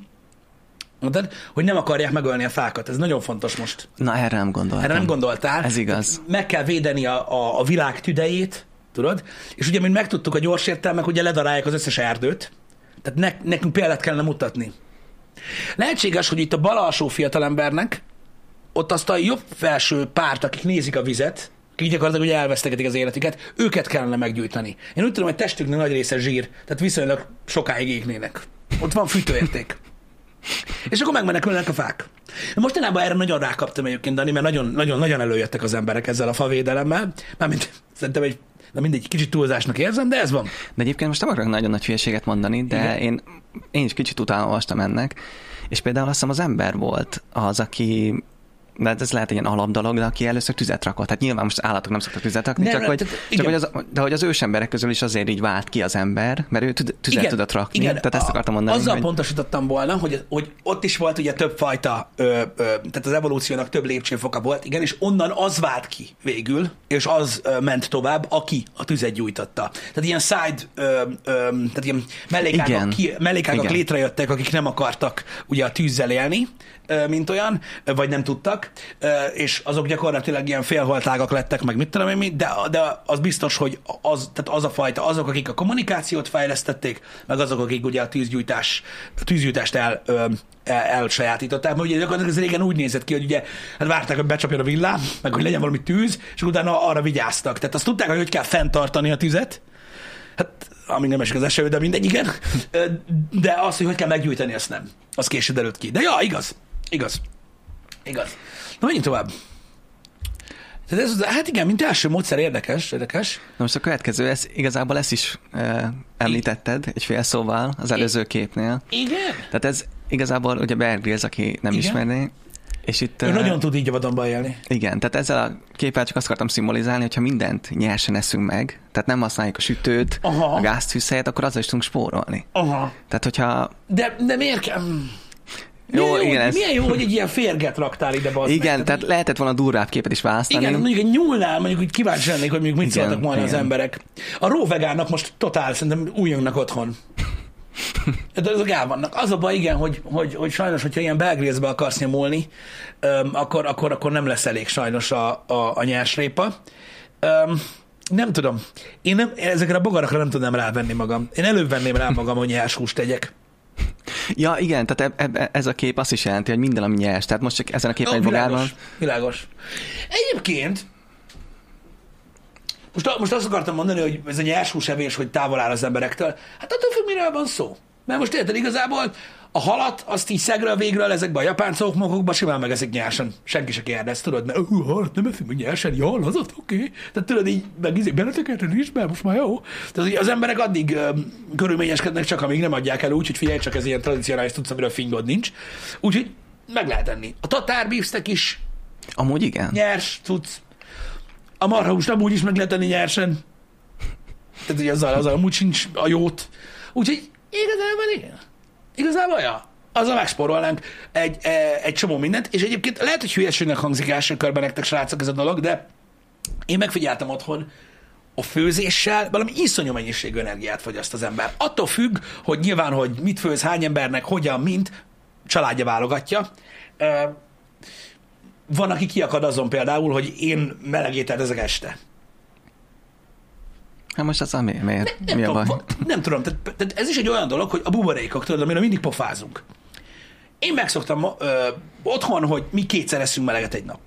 Mondtad, hogy nem akarják megölni a fákat. Ez nagyon fontos most. Na, erre nem gondoltam. Erre nem gondoltál. Ez igaz. Meg kell védeni a, a, a világ tüdejét, tudod? És ugye, mint megtudtuk, a gyors értelmek ugye ledarálják az összes erdőt. Tehát ne, nekünk példát kellene mutatni. Lehetséges, hogy itt a bal alsó fiatalembernek ott azt a jobb felső párt, akik nézik a vizet, akik gyakorlatilag ugye elvesztegetik az életüket, őket kellene meggyújtani. Én úgy tudom, hogy testüknek nagy része zsír, tehát viszonylag sokáig égnének. Ott van fűtőérték. És akkor megmenekülnek a fák. Mostanában erre nagyon rákaptam egyébként, Dani, mert nagyon, nagyon, nagyon előjöttek az emberek ezzel a favédelemmel. Mármint szerintem egy, na mindegy, kicsit túlzásnak érzem, de ez van. De egyébként most nem akarok nagyon nagy hülyeséget mondani, de Igen. én, én is kicsit utána olvastam ennek, és például azt hiszem az ember volt az, aki de ez lehet egy ilyen alapdolog, de aki először tüzet rakott. Hát nyilván most állatok nem szoktak tüzet rakni, Nem, csak, nem, hogy, tehát csak igen. hogy az, de hogy az ősemberek közül is azért így vált ki az ember, mert ő tüzet, tüzet tudott rakni. Tehát ezt akartam mondani. Azzal hogy... pontosítottam volna, hogy, hogy ott is volt ugye több fajta, ö, ö, tehát az evolúciónak több lépcsőfoka volt, igen, és onnan az vált ki végül, és az ö, ment tovább, aki a tüzet gyújtotta. Tehát ilyen side, ö, ö, tehát ilyen mellékágak, Igen. ki, mellékágak Igen. létrejöttek, akik nem akartak ugye a tűzzel élni, mint olyan, vagy nem tudtak, és azok gyakorlatilag ilyen félholtágak lettek, meg mit tudom én mi, de, de az biztos, hogy az, tehát az a fajta, azok, akik a kommunikációt fejlesztették, meg azok, akik ugye a tűzgyújtás, a tűzgyújtást el, el, elsajátították, mert ugye gyakorlatilag ez régen úgy nézett ki, hogy ugye hát várták, hogy becsapjon a villám, meg hogy legyen valami tűz, és utána arra vigyáztak. Tehát azt tudták, hogy hogy kell fenntartani a tüzet, Hát, amíg nem esik az eső, de mindegy, igen. De azt, hogy hogy kell meggyújtani, azt nem. Az később derült ki. De ja, igaz. Igaz. Igaz. Na, menjünk tovább. Tehát ez, hát igen, mint első módszer érdekes, érdekes. Na most a következő, ez, igazából ezt is e, említetted egy fél szóval az előző képnél. Igen. Tehát ez igazából ugye Bear Grylls, aki nem Igen. ismerné, és itt... Ő eh, nagyon tud így a vadonban élni. Igen, tehát ezzel a képpel csak azt akartam szimbolizálni, hogyha mindent nyersen eszünk meg, tehát nem használjuk a sütőt, Aha. a gáztűz helyett, akkor azzal is tudunk spórolni. Aha. Tehát, hogyha... De, de miért kell... Mm. Jó, milyen, jó, igen, hogy, ez- milyen jó, hogy egy ilyen férget raktál ide, bazd Igen, meg. tehát lehetett volna durvább képet is választani. Igen, mondjuk egy nyúlnál, mondjuk úgy kíváncsi lennék, hogy mondjuk mit Igen, szóltak volna az emberek. A róvegánnak most totál szerintem újjongnak otthon. De azok el vannak. Az a baj, igen, hogy, hogy, hogy sajnos, hogyha ilyen belgrészbe akarsz nyomulni, öm, akkor, akkor, akkor nem lesz elég sajnos a, a, a nyersrépa. Öm, Nem tudom. Én nem, ezekre a bogarakra nem tudnám rávenni magam. Én előbb venném rá magam, hogy nyers húst tegyek. Ja, igen, tehát e, e, ez a kép azt is jelenti, hogy minden, ami nyers. Tehát most csak ezen a képen Ó, egy világos, világos. Egyébként, most, most azt akartam mondani, hogy ez a nyers húsevés, hogy távol áll az emberektől. Hát attól függ, miről van szó. Mert most érted, igazából a halat, azt így szegről végről ezekbe a japán szókmokokba simán megeszik nyersen. Senki se kérdez, tudod, mert uh, halat nem eszünk meg nyersen, ja, az ott, oké. Okay. Tehát tudod, így meg izé, beletekerten is, mert most már jó. Tehát az emberek addig um, körülményeskednek csak, amíg nem adják el úgy, hogy figyelj, csak ez ilyen tradicionális tudsz, amiről fingod nincs. Úgyhogy meg lehet enni. A tatár beefsteak is Amúgy igen. nyers tudsz. A marhahúst amúgy is meg lehet tenni nyersen. Tehát, hogy azzal, azzal amúgy sincs a jót. Úgyhogy igazából igen. Igazából, ja. Azzal megspórolnánk egy, e, egy csomó mindent, és egyébként lehet, hogy hülyeségnek hangzik első körben nektek, srácok, ez a dolog, de én megfigyeltem otthon, a főzéssel valami iszonyú mennyiségű energiát fogyaszt az ember. Attól függ, hogy nyilván, hogy mit főz, hány embernek, hogyan, mint, családja válogatja. Van, aki kiakad azon például, hogy én melegételt ezek este. Hát most az a mi, miért? Nem Mi a tudom, baj? va- nem tudom tehát, tehát ez is egy olyan dolog, hogy a buborékok, tudod, amire mindig pofázunk. Én megszoktam ö, otthon, hogy mi kétszer eszünk meleget egy nap.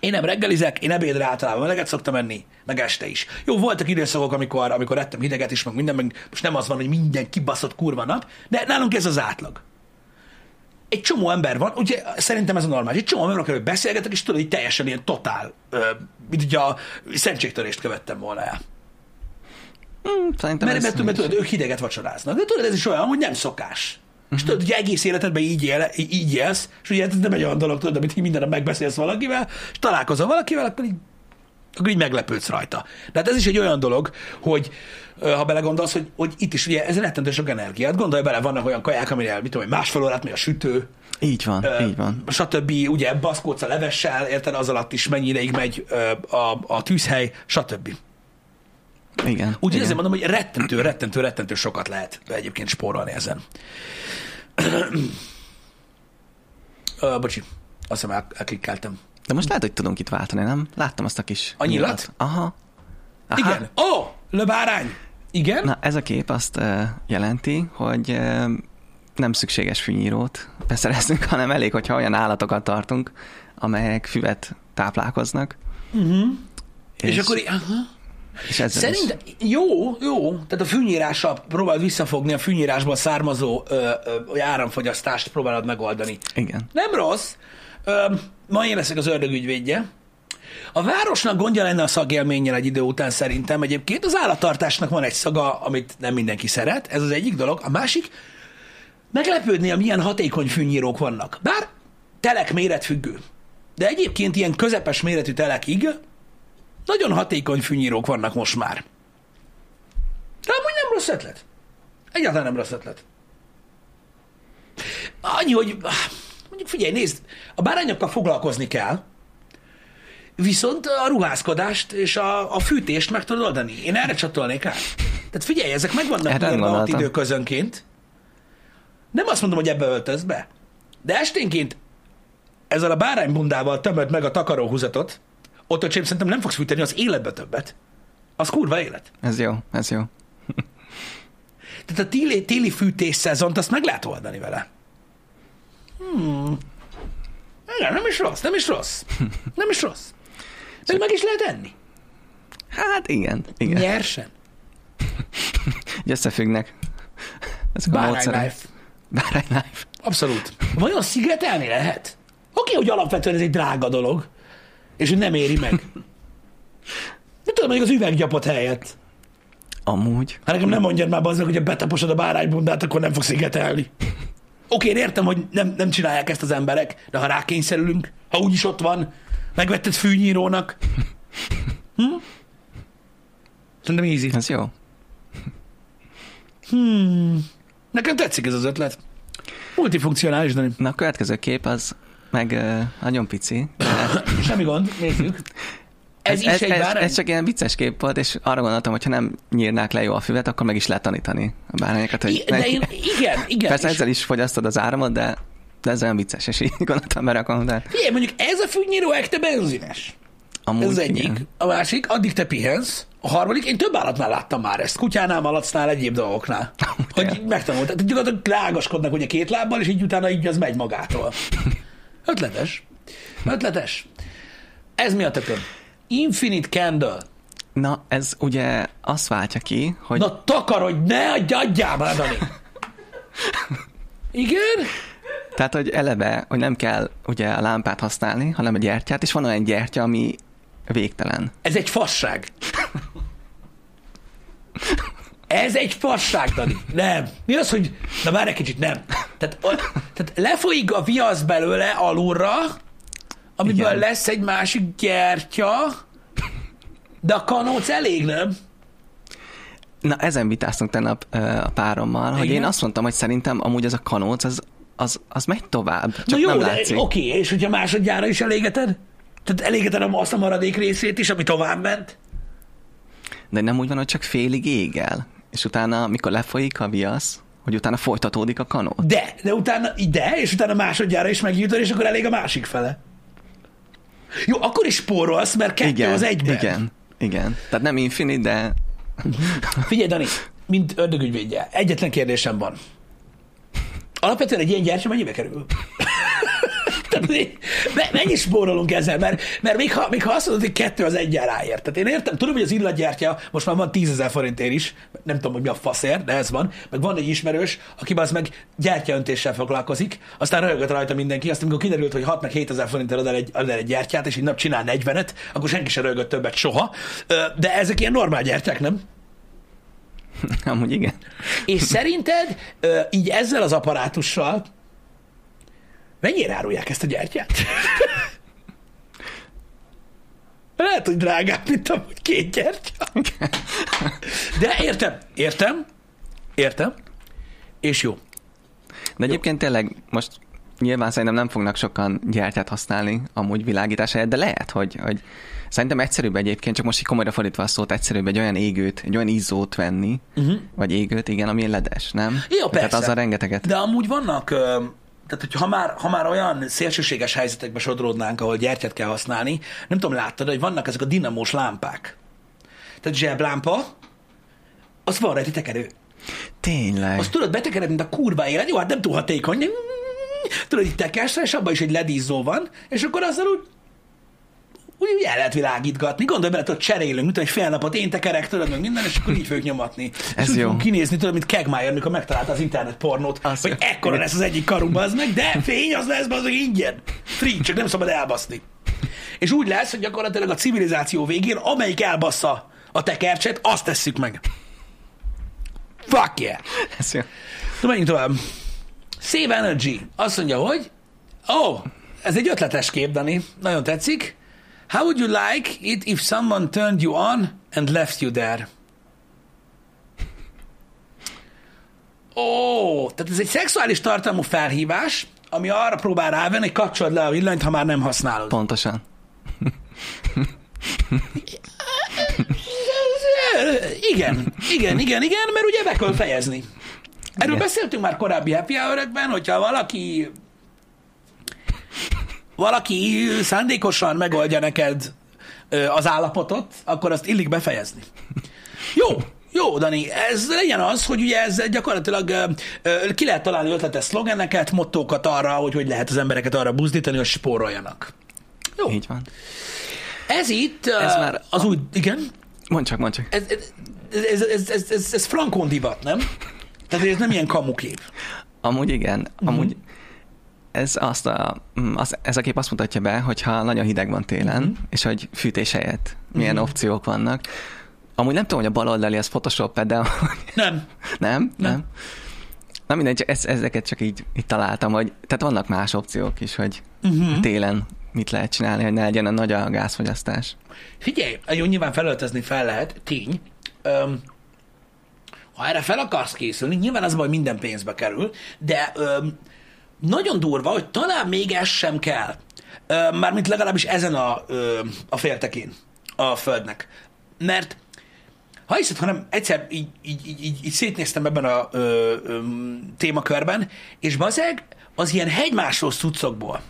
Én nem reggelizek, én ebédre általában meleget szoktam enni, meg este is. Jó, voltak időszakok, amikor, amikor ettem hideget is, meg minden, meg most nem az van, hogy minden kibaszott kurva nap, de nálunk ez az átlag. Egy csomó ember van, ugye szerintem ez a normális, egy csomó ember, akivel beszélgetek, és tudod, hogy teljesen ilyen totál, mint ugye a szentségtörést követtem volna el. Szerintem Mert, mert, mert, tudod, ők hideget vacsoráznak. De tudod, ez is olyan, hogy nem szokás. Uh-huh. És tudod, hogy egész életedben így, él, így élsz, és ugye ez nem egy olyan dolog, tudod, amit így minden nap megbeszélsz valakivel, és találkozol valakivel, akkor így, akkor így meglepődsz rajta. De hát ez is egy olyan dolog, hogy ha belegondolsz, hogy, hogy itt is ugye ez rettentő sok energiát, gondolj bele, vannak olyan kaják, amire mit tudom, másfél órát megy a sütő, Így van, ö, így van. stb. Ugye baszkódsz a levessel, érted, az alatt is mennyi ideig megy ö, a, a tűzhely, stb. Igen. Úgyhogy igen. ezért mondom, hogy rettentő, rettentő, rettentő sokat lehet egyébként spórolni ezen. Ö, bocsi, azt hiszem el, elklikkeltem. De most lehet, hogy tudunk itt váltani, nem? Láttam azt a kis... A nyilat? Aha. Aha. Igen. Ó, oh, le bárány! Igen? Na, ez a kép azt uh, jelenti, hogy uh, nem szükséges fűnyírót beszerezünk, hanem elég, hogyha olyan állatokat tartunk, amelyek füvet táplálkoznak. Uh-huh. És, és akkor, aha. és ezzel is- jó, jó. Tehát a fűnyírással próbálod visszafogni a fűnyírásból származó ö, ö, áramfogyasztást próbálod megoldani. Igen. Nem rossz. Ö, ma én leszek az ördög ügyvédje. A városnak gondja lenne a szagélménnyel egy idő után szerintem. Egyébként az állattartásnak van egy szaga, amit nem mindenki szeret. Ez az egyik dolog. A másik, meglepődnél, milyen hatékony fűnyírók vannak. Bár telek méretfüggő. De egyébként ilyen közepes méretű telekig nagyon hatékony fűnyírók vannak most már. De amúgy nem rossz ötlet. Egyáltalán nem rossz ötlet. Annyi, hogy figyelj, nézd, a bárányokkal foglalkozni kell, viszont a ruházkodást és a, a fűtést meg tudod oldani. Én erre csatolnék át. Tehát figyelj, ezek meg vannak Erre nem írva ott időközönként. Nem azt mondom, hogy ebbe öltöz be, de esténként ezzel a báránybundával tömöd meg a takaróhúzatot, ott öcsém szerintem nem fogsz fűteni az életbe többet. Az kurva élet. Ez jó, ez jó. Tehát a téli, téli fűtés szezont azt meg lehet oldani vele. Hmm. Igen, nem is rossz, nem is rossz. Nem is rossz. Meg meg is lehet enni. Hát igen, igen. Nyersen. Összefüggnek. A Bárány. Bárány life. Abszolút. Vajon szigetelni lehet? Oké, hogy alapvetően ez egy drága dolog, és hogy nem éri meg. De tudom, mondjuk az üveggyapot helyett. Amúgy. Hát nekem nem mondjad már azzal, hogy ha betaposod a báránybundát, akkor nem fogsz szigetelni. Oké, én értem, hogy nem, nem csinálják ezt az emberek, de ha rákényszerülünk, ha úgyis ott van, megvetted fűnyírónak. Hm? Szerintem easy. Ez jó. Hmm. Nekem tetszik ez az ötlet. Multifunkcionális, Dani. Na a következő kép az meg uh, nagyon pici. De Semmi gond, nézzük. Ez, is ez, egy ez, bárány? ez csak ilyen vicces kép volt, és arra gondoltam, hogy ha nem nyírnák le jó a füvet, akkor meg is lehet tanítani a bárányokat. Hogy I- de én, igen, igen. Persze és ezzel is fogyasztod az áramot, de, de ez olyan vicces, és így gondoltam berakom, de Figyelj, mondjuk ez a fűnyíró ekte benzines. Amúgy Ez az egyik. igen. A másik, addig te pihensz. A harmadik, én több állatnál láttam már ezt. Kutyánál, malacnál, egyéb dolgoknál. hogy tényleg. megtanult. Tehát gyakorlatilag rágaskodnak ugye két lábbal, és így utána így az megy magától. Ötletes. Ötletes. Ez mi a tököm? Infinite Candle. Na, ez ugye azt váltja ki, hogy Na takarodj, ne adj, adjál már, Dani. Igen? Tehát, hogy eleve, hogy nem kell ugye a lámpát használni, hanem a gyertyát, és van olyan gyertya, ami végtelen. Ez egy fasság. Ez egy fasság, Dani. Nem. Mi az, hogy... Na már egy kicsit, nem. Tehát, tehát lefolyik a viasz belőle alulra, amiből Igen. lesz egy másik gyertya, de a kanóc elég, nem? Na, ezen vitáztunk tegnap a párommal, hogy Igen? én azt mondtam, hogy szerintem amúgy ez a kanóc, az, az, az megy tovább, csak Na jó, nem de látszik. oké, és hogyha másodjára is elégeted? Tehát elégeted azt a maradék részét is, ami tovább ment? De nem úgy van, hogy csak félig égel, és utána, mikor lefolyik a viasz, hogy utána folytatódik a kanó. De, de utána, de, és utána másodjára is megjutod, és akkor elég a másik fele. Jó, akkor is spórolsz, mert kettő Igen, az egyben. igen, igen. Tehát nem infinite, de Figyelj, Dani, mint ördögügyvédje, egyetlen kérdésem van. Alapvetően egy ilyen gyertya mennyibe kerül? Tehát mennyi spórolunk ezzel? Mert, mert még, ha, még ha azt mondod, hogy kettő az egyen ráért. Tehát én értem, tudom, hogy az illatgyártya most már van 10 ezer forintért is, nem tudom, hogy mi a faszért, de ez van. Meg van egy ismerős, aki az meg gyertyaöntéssel foglalkozik, aztán röhögött rajta mindenki, azt amikor kiderült, hogy 6 meg 7 ezer forintért ad el egy, ad el egy gyertyát, és egy nap csinál 40-et, akkor senki sem röhögött többet soha. De ezek ilyen normál gyertyák, nem? amúgy igen. És szerinted így ezzel az apparátussal mennyire árulják ezt a gyertyát? Lehet, hogy drágább, mint amúgy két gyertya. De értem, értem, értem, és jó. De egyébként tényleg most nyilván szerintem nem fognak sokan gyertyát használni amúgy világítás helyett, de lehet, hogy, hogy szerintem egyszerűbb egyébként, csak most így komolyra fordítva a szót, egyszerűbb egy olyan égőt, egy olyan izzót venni, uh-huh. vagy égőt, igen, ami ledes, nem? Jó, Tehát persze. azzal rengeteget. De amúgy vannak, tehát hogy ha már, ha már olyan szélsőséges helyzetekbe sodródnánk, ahol gyertyát kell használni, nem tudom, láttad, hogy vannak ezek a dinamós lámpák. Tehát zseblámpa, az van rajta tekerő. Tényleg. Azt tudod, betekered, mint a kurva élet. Jó, hát nem túl hatékony. Tudod, itt tekersz és abban is egy ledízzó van, és akkor azzal úgy úgy, úgy el lehet világítgatni. Gondolj bele, hogy cserélünk, mint egy fél napot én tekerek, tudod, meg minden, és akkor így fogjuk nyomatni. Ez és úgy jó. kinézni, tudod, mint Kegmájer, mikor megtalálta az internet pornót, Az hogy jó. ekkora lesz az egyik karunk, az meg, de fény az lesz, az ingyen. Free, csak nem szabad elbaszni. És úgy lesz, hogy gyakorlatilag a civilizáció végén, amelyik elbassza a tekercset, azt tesszük meg. Fuck yeah! Ez jó. Na, menjünk tovább. Save Energy. Azt mondja, hogy Ó, oh, ez egy ötletes kép, Dani. Nagyon tetszik. How would you like it if someone turned you on and left you there? Ó, oh, tehát ez egy szexuális tartalmú felhívás, ami arra próbál rávenni, hogy kapcsolod le a villanyt, ha már nem használod. Pontosan. Igen, igen, igen, igen, mert ugye be kell fejezni. Erről Igen. beszéltünk már korábbi happy hour hogyha valaki valaki szándékosan megoldja neked az állapotot, akkor azt illik befejezni. Jó, jó, Dani, ez legyen az, hogy ugye ez gyakorlatilag ki lehet találni ötletes szlogeneket, mottókat arra, hogy hogy lehet az embereket arra buzdítani, hogy spóroljanak. Jó, Így van. ez itt Ez már az a- úgy, igen, Mondd csak, mondd csak. ez, ez, ez, ez, ez, ez, frankon divat, nem? Tehát ez nem ilyen kamukép. Amúgy igen, amúgy ez, azt a, mm, az, ez a kép azt mutatja be, hogyha nagyon hideg van télen, Mhm. és hogy fűtés helyett milyen opciók vannak. Amúgy nem tudom, hogy a baloldali az photoshop de Nem. nem, Nem. nem. Na mindegy, ez, ezeket csak így, így találtam, hogy tehát vannak más opciók is, hogy Uh-huh. télen mit lehet csinálni, hogy ne legyen a nagy a gázfogyasztás. Figyelj, jó, nyilván felöltözni fel lehet, tény. Öm, ha erre fel akarsz készülni, nyilván az baj, minden pénzbe kerül, de öm, nagyon durva, hogy talán még ez sem kell. Mármint legalábbis ezen a, a féltekén a Földnek. Mert ha hiszed, hanem egyszer így, így, így, így, szétnéztem ebben a ö, ö, témakörben, és bazeg az ilyen hegymásoló cuccokból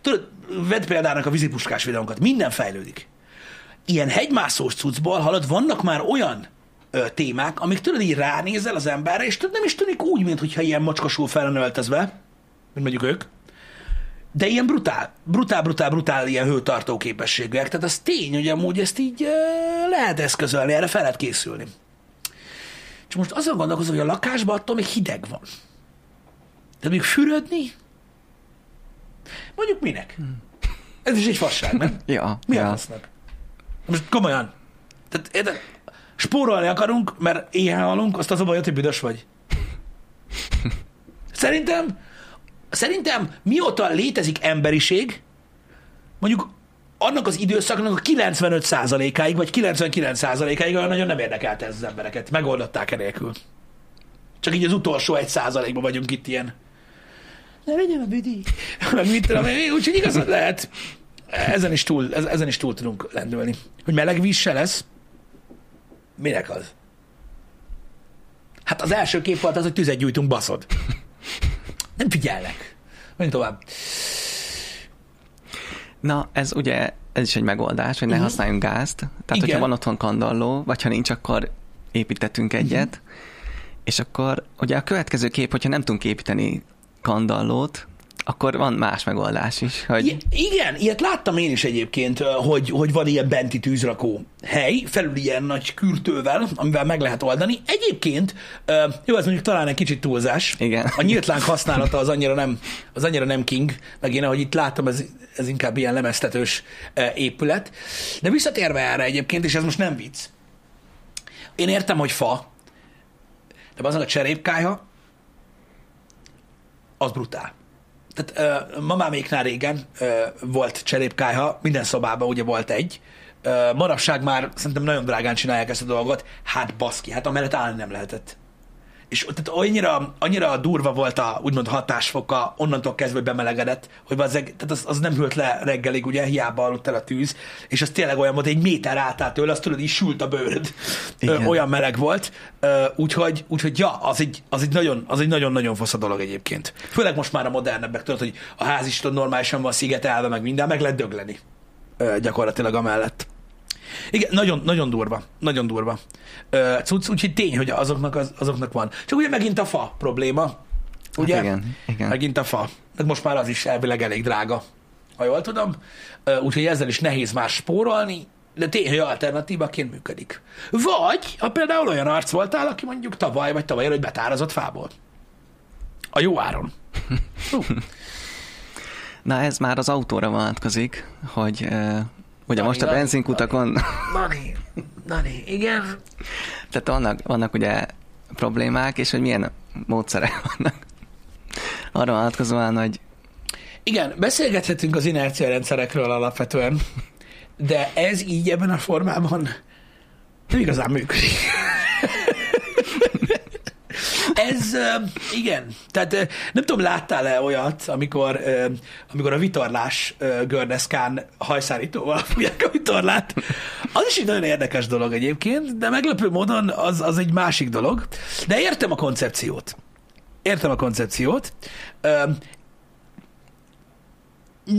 tudod, vedd példának a vízipuskás videónkat, minden fejlődik. Ilyen hegymászós cuccból, hallod, vannak már olyan ö, témák, amik tudod így ránézel az emberre, és tudod, nem is tűnik úgy, mintha ilyen macskasul fel lenne öltözve, mint mondjuk ők, de ilyen brutál, brutál, brutál, brutál ilyen hőtartó képességűek. Tehát az tény, hogy amúgy ezt így lehet eszközölni, erre fel lehet készülni. És most azon gondolkozom, hogy a lakásban attól még hideg van. De még fürödni? Mondjuk minek? Ez is egy fasság, nem? Ja, Mi ja. hasznak? Most komolyan. Tehát érted? Spórolni akarunk, mert éhen halunk, azt az a baj, hogy büdös vagy. Szerintem, szerintem mióta létezik emberiség, mondjuk annak az időszaknak a 95%-áig, vagy 99%-áig olyan nagyon nem érdekelte ez az embereket. Megoldották enélkül. Csak így az utolsó egy százalékban vagyunk itt ilyen. Ne vegyem a büdi. Meg mit tudom én, úgyhogy igazad lehet. Ezen is, túl, ez- ezen is túl tudunk lendülni. Hogy meleg víz se lesz, minek az? Hát az első kép volt az, hogy tüzet gyújtunk, baszod. Nem figyelnek. Menj tovább. Na, ez ugye, ez is egy megoldás, hogy ne Mhm. használjunk gázt. Tehát, Igen. hogyha van otthon kandalló, vagy ha nincs, akkor építettünk egyet. És akkor ugye a következő kép, hogyha nem tudunk építeni kandallót, akkor van más megoldás is, hogy I- igen, ilyet láttam én is egyébként, hogy, hogy van ilyen benti tűzrakó hely, felül ilyen nagy kürtővel, amivel meg lehet oldani. Egyébként, jó, ez mondjuk talán egy kicsit túlzás. Igen. A nyílt láng használata az annyira nem, az annyira nem king, meg én, ahogy itt látom, ez, ez inkább ilyen lemeztetős épület. De visszatérve erre egyébként, és ez most nem vicc. Én értem, hogy fa, de az a cserépkája, az brutál. Tehát uh, mamáméknál régen uh, volt cserépkályha, minden szobában ugye volt egy. Uh, manapság már szerintem nagyon drágán csinálják ezt a dolgot. Hát baszki, hát amellett állni nem lehetett. És tehát annyira, annyira durva volt a úgymond hatásfoka, onnantól kezdve, bemelegedett, hogy az, tehát az, az nem hűlt le reggelig, ugye, hiába aludt el a tűz, és az tényleg olyan volt, egy méter átállt tőle, azt tudod, így sült a bőröd. Ö, Igen. olyan meleg volt. Ö, Úgyhogy, úgyhogy ja, az egy, az egy nagyon, az egy nagyon-nagyon fasz a dolog egyébként. Főleg most már a modernebbek, tudod, hogy a ház is tudod, normálisan van szigetelve, meg minden, meg lehet dögleni. Ö, Gyakorlatilag amellett. Igen, nagyon, nagyon durva, nagyon durva. Ö, Cucc, úgyhogy tény, hogy azoknak, az, azoknak van. Csak ugye megint a fa probléma. Ugye? Hát igen, igen. Megint a fa. Meg most már az is elvileg elég drága, ha jól tudom. Ö, Úgyhogy ezzel is nehéz már spórolni, de tény, hogy alternatívaként működik. Vagy, ha például olyan arc voltál, aki mondjuk tavaly vagy tavaly előtt betározott fából. A jó áron. Hú, Na ez már az autóra vonatkozik, hogy uh, ugye Dani, most a Dani, benzinkutakon, Nani, Nani, igen. tehát vannak, vannak ugye problémák, és hogy milyen módszerek vannak arra vonatkozóan, hogy Igen, beszélgethetünk az inercia rendszerekről alapvetően, de ez így ebben a formában nem igazán működik. Ez, igen, tehát nem tudom, láttál-e olyat, amikor, amikor a vitorlás ö, gördeszkán hajszárítóval fújják a vitorlát. Az is egy nagyon érdekes dolog egyébként, de meglepő módon az, az egy másik dolog. De értem a koncepciót. Értem a koncepciót.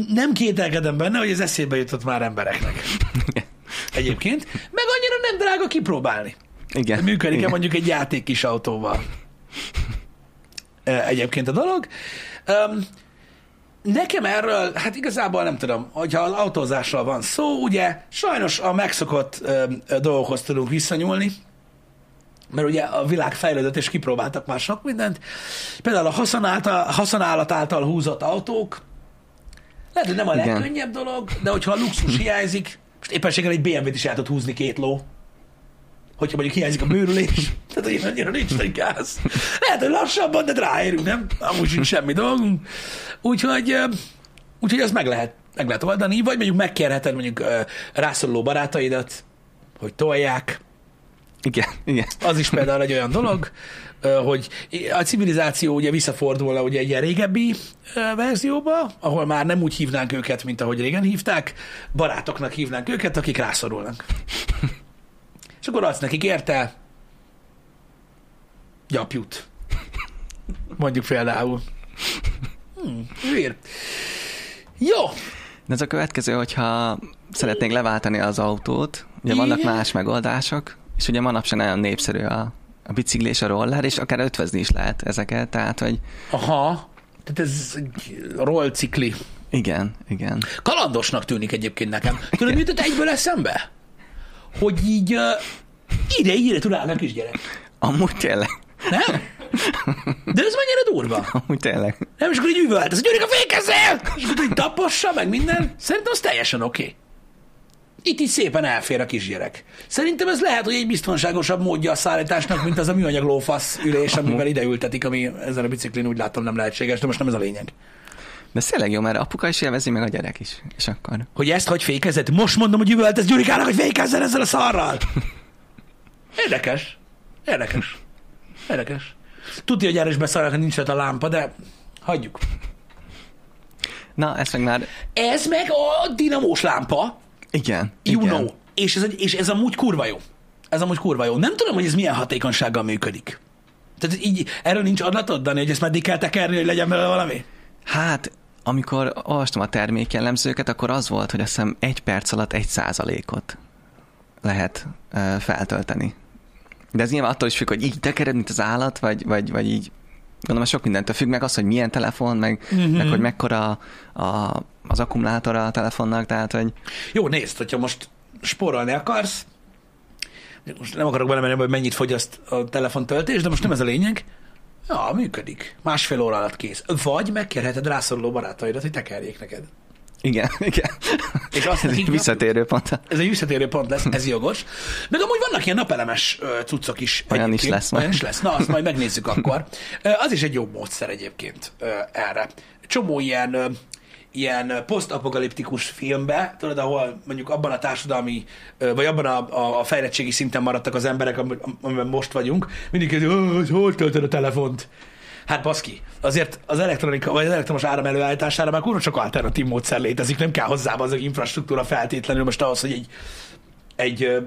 Nem kételkedem benne, hogy ez eszébe jutott már embereknek. Egyébként. Meg annyira nem drága kipróbálni. igen. Működik-e igen. mondjuk egy játék kis autóval? Egyébként a dolog. Um, nekem erről, hát igazából nem tudom, hogyha az autózásról van szó, ugye sajnos a megszokott ö, dolgokhoz tudunk visszanyúlni, mert ugye a világ fejlődött, és kipróbáltak már sok mindent. Például a használat, használat által húzott autók, lehet, hogy nem a Igen. legkönnyebb dolog, de hogyha a luxus hiányzik, most éppenséggel egy BMW-t is el tud húzni két ló, hogyha mondjuk hiányzik a bőrülés, tehát hogy annyira nincs nagy gáz. Lehet, hogy lassabban, de ráérünk, nem? Amúgy sincs semmi dolgunk. Úgyhogy, úgyhogy azt meg lehet, meg lehet oldani, vagy mondjuk megkérheted mondjuk rászoruló barátaidat, hogy tolják, Igen, igen. az is például egy olyan dolog, hogy a civilizáció ugye visszafordulna ugye egy ilyen régebbi verzióba, ahol már nem úgy hívnánk őket, mint ahogy régen hívták, barátoknak hívnánk őket, akik rászorulnak. És akkor adsz nekik érte gyapjut. Mondjuk például. Hmm, hűr. Jó. De ez a következő, hogyha szeretnénk leváltani az autót, ugye Igen. vannak más megoldások, és ugye manapság nagyon népszerű a, a bicikli és a roller, és akár ötvezni is lehet ezeket, tehát, hogy Aha. Tehát ez egy roll cikli. igen, igen. Kalandosnak tűnik egyébként nekem. Tudod, mit jutott egyből eszembe? Hogy így ide, ide tud állni a kisgyerek. Amúgy tényleg, Nem? De ez mennyire durva. amúgy tényleg. Nem, és akkor így üvölt, ez gyerek a fékezzel! És akkor így tapossa, meg minden. Szerintem az teljesen oké. Okay. Itt így szépen elfér a kisgyerek. Szerintem ez lehet, hogy egy biztonságosabb módja a szállításnak, mint az a műanyag lófasz ülés, amivel ide ültetik, ami ezen a biciklin úgy látom nem lehetséges, de most nem ez a lényeg. De tényleg jó, mert apuka is élvezi, meg a gyerek is. És akkor... Hogy ezt hogy fékezett? Most mondom, hogy üvölt ez Gyurikának, hogy fékezzen ezzel a szarral. Érdekes. Érdekes. Érdekes. Tudja, hogy erre is beszarnak, nincs rajta a lámpa, de hagyjuk. Na, ez meg már... Ez meg a dinamós lámpa, Igen. you igen. know. És ez, egy- és ez amúgy kurva jó. Ez amúgy kurva jó. Nem tudom, hogy ez milyen hatékonysággal működik. Tehát így, erről nincs adatod, Dani, hogy ezt meddig kell tekerni, hogy legyen belőle valami? Hát, amikor olvastam a termékjellemzőket, akkor az volt, hogy azt hiszem egy perc alatt egy százalékot lehet ö, feltölteni. De ez nyilván attól is függ, hogy így tekered, mint az állat, vagy, vagy, vagy így gondolom, sok mindentől függ, meg az, hogy milyen telefon, meg, Mhm. mm-hmm. meg hogy mekkora a, az akkumulátora a telefonnak, tehát, hogy Jó, nézd, hogyha most spórolni akarsz, most nem akarok belemenni, hogy mennyit fogyaszt a telefontöltés, de most nem ez a lényeg. Ja, működik. Másfél óra alatt kész. Vagy megkérheted rászoruló barátaidat, hogy tekerjék neked. igen, igen. És azt ez egy visszatérő pont. Ez egy visszatérő pont lesz, ez jogos. Meg amúgy vannak ilyen napelemes cuccok is. Olyan is egyébként. lesz majd. Olyan is lesz. Na, azt majd megnézzük akkor. Az is egy jó módszer egyébként erre. Csomó ilyen ilyen posztapokaliptikus filmbe, tudod, ahol mondjuk abban a társadalmi, vagy abban a, a, a fejlettségi szinten maradtak az emberek, am- amiben most vagyunk, mindig kérdezik, hogy hol töltöd a telefont? Hát baszki, azért az elektronika, vagy az elektromos áram előállítására már kurva sok alternatív módszer létezik, nem kell hozzá az infrastruktúra feltétlenül most ahhoz, hogy egy, egy,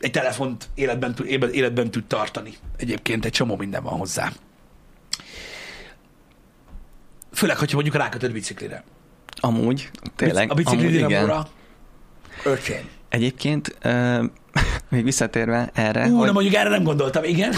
egy telefont életben, életben, életben tud tartani. Egyébként egy csomó minden van hozzá. Főleg, hogyha mondjuk rákötöd biciklire. Amúgy, tényleg. A bicikli amúgy. Öcsém. Egyébként, ö, még visszatérve erre, Ú, hogy... na mondjuk erre nem gondoltam, igen.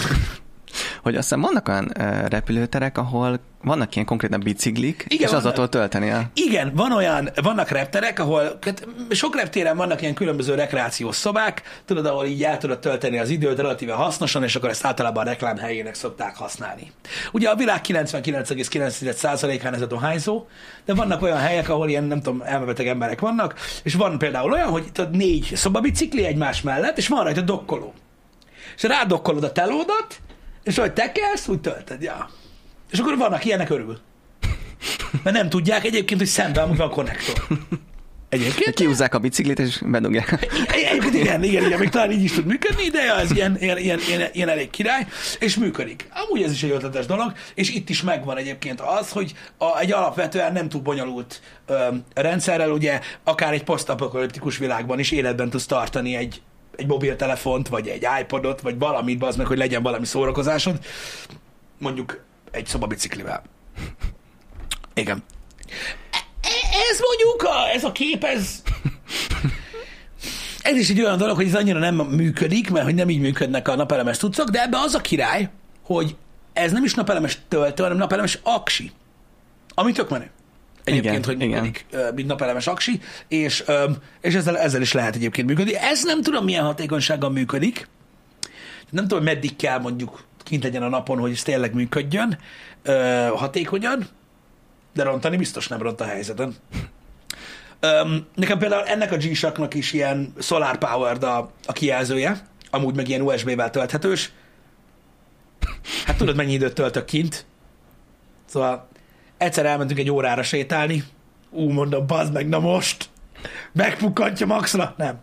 Hogy azt hiszem vannak olyan repülőterek, ahol vannak ilyen konkrétan biciklik, Igen, és vannak. azatól tölteni a... Igen, van olyan, vannak repterek, ahol hát sok reptéren vannak ilyen különböző rekreációs szobák, tudod, ahol így el tudod tölteni az időt relatíve hasznosan, és akkor ezt általában a reklám helyének szokták használni. Ugye a világ 99,9%-án ez a dohányzó, de vannak olyan helyek, ahol ilyen, nem tudom, elmebeteg emberek vannak, és van például olyan, hogy tudod, négy szobabicikli egymás mellett, és van rajta dokkoló. És rádokkolod a telódat, és ahogy tekelsz, úgy tölted, ja. És akkor vannak ilyenek örül. Mert nem tudják egyébként, hogy szemben amúgy van konnektor. Egyébként? Kiúzzák a biciklit, és bedugják. Egy- Egyébként igen, igen, igen, még talán így is tud működni, de ez ilyen, ilyen, ilyen, ilyen, ilyen elég király, és működik. Amúgy ez is egy ötletes dolog, és itt is megvan egyébként az, hogy a, egy alapvetően nem túl bonyolult ö, rendszerrel, ugye akár egy posztapokaliptikus világban is életben tudsz tartani egy, egy mobiltelefont, vagy egy iPodot, vagy valamit, az meg, hogy legyen valami szórakozásod, mondjuk egy szobabiciklivel. Igen. E- e- Ez mondjuk, a, ez a kép, ez, ez is egy olyan dolog, hogy ez annyira nem működik, mert hogy nem így működnek a napelemes cuccok, de ebbe az a király, hogy ez nem is napelemes töltő, hanem napelemes aksi. Ami tök menő. Egyébként, Igen, hogy igen. működik, ö, mint napelemes aksi, és, és ezzel, ezzel is lehet egyébként működni. Ez nem tudom, milyen hatékonysággal működik. Nem tudom, meddig kell mondjuk kint legyen a napon, hogy ez tényleg működjön hatékonyan, de rontani biztos nem ront a helyzeten. Nekem például ennek a g is ilyen solar powered a, a kijelzője, amúgy meg ilyen USB-vel tölthetős. Hát tudod, mennyi időt töltök kint? Szóval egyszer elmentünk egy órára sétálni, ú, mondom, bazd meg, na most, megpukkantja maxra? Nem.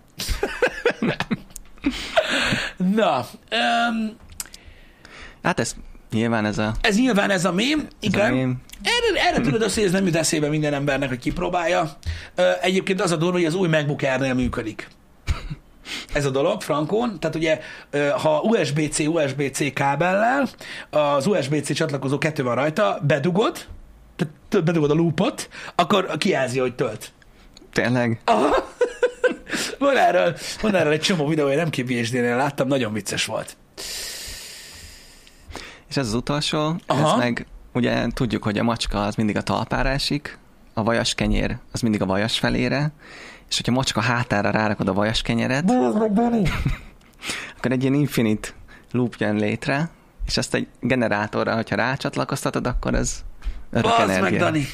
na, öm, Hát ez nyilván ez a... ez nyilván ez a mém, Ez a igen. mém. Erre, erre tudod azt, hogy ez nem jut eszébe minden embernek, hogy kipróbálja. Egyébként az a durva, hogy az új MacBook Air-nél működik. Ez a dolog, frankon. Tehát ugye, ha USB-C, USB-C kábellel, az USB-C csatlakozó kettő van rajta, bedugod, tehát tölt, bedugod a loopot, akkor kijelzi, hogy tölt. Tényleg? Aha. van, erről, van erről egy csomó videó, én nem KPSD-nél láttam, nagyon vicces volt. És ez az utolsó, Aha. ez meg ugye tudjuk, hogy a macska az mindig a talpára esik, a vajas kenyér az mindig a vajas felére, és hogyha macska hátára rárakod a vajas kenyeret, akkor egy ilyen infinite loop jön létre, és ezt egy generátorra, hogyha rácsatlakoztatod, akkor ez Bazd meg, Dani!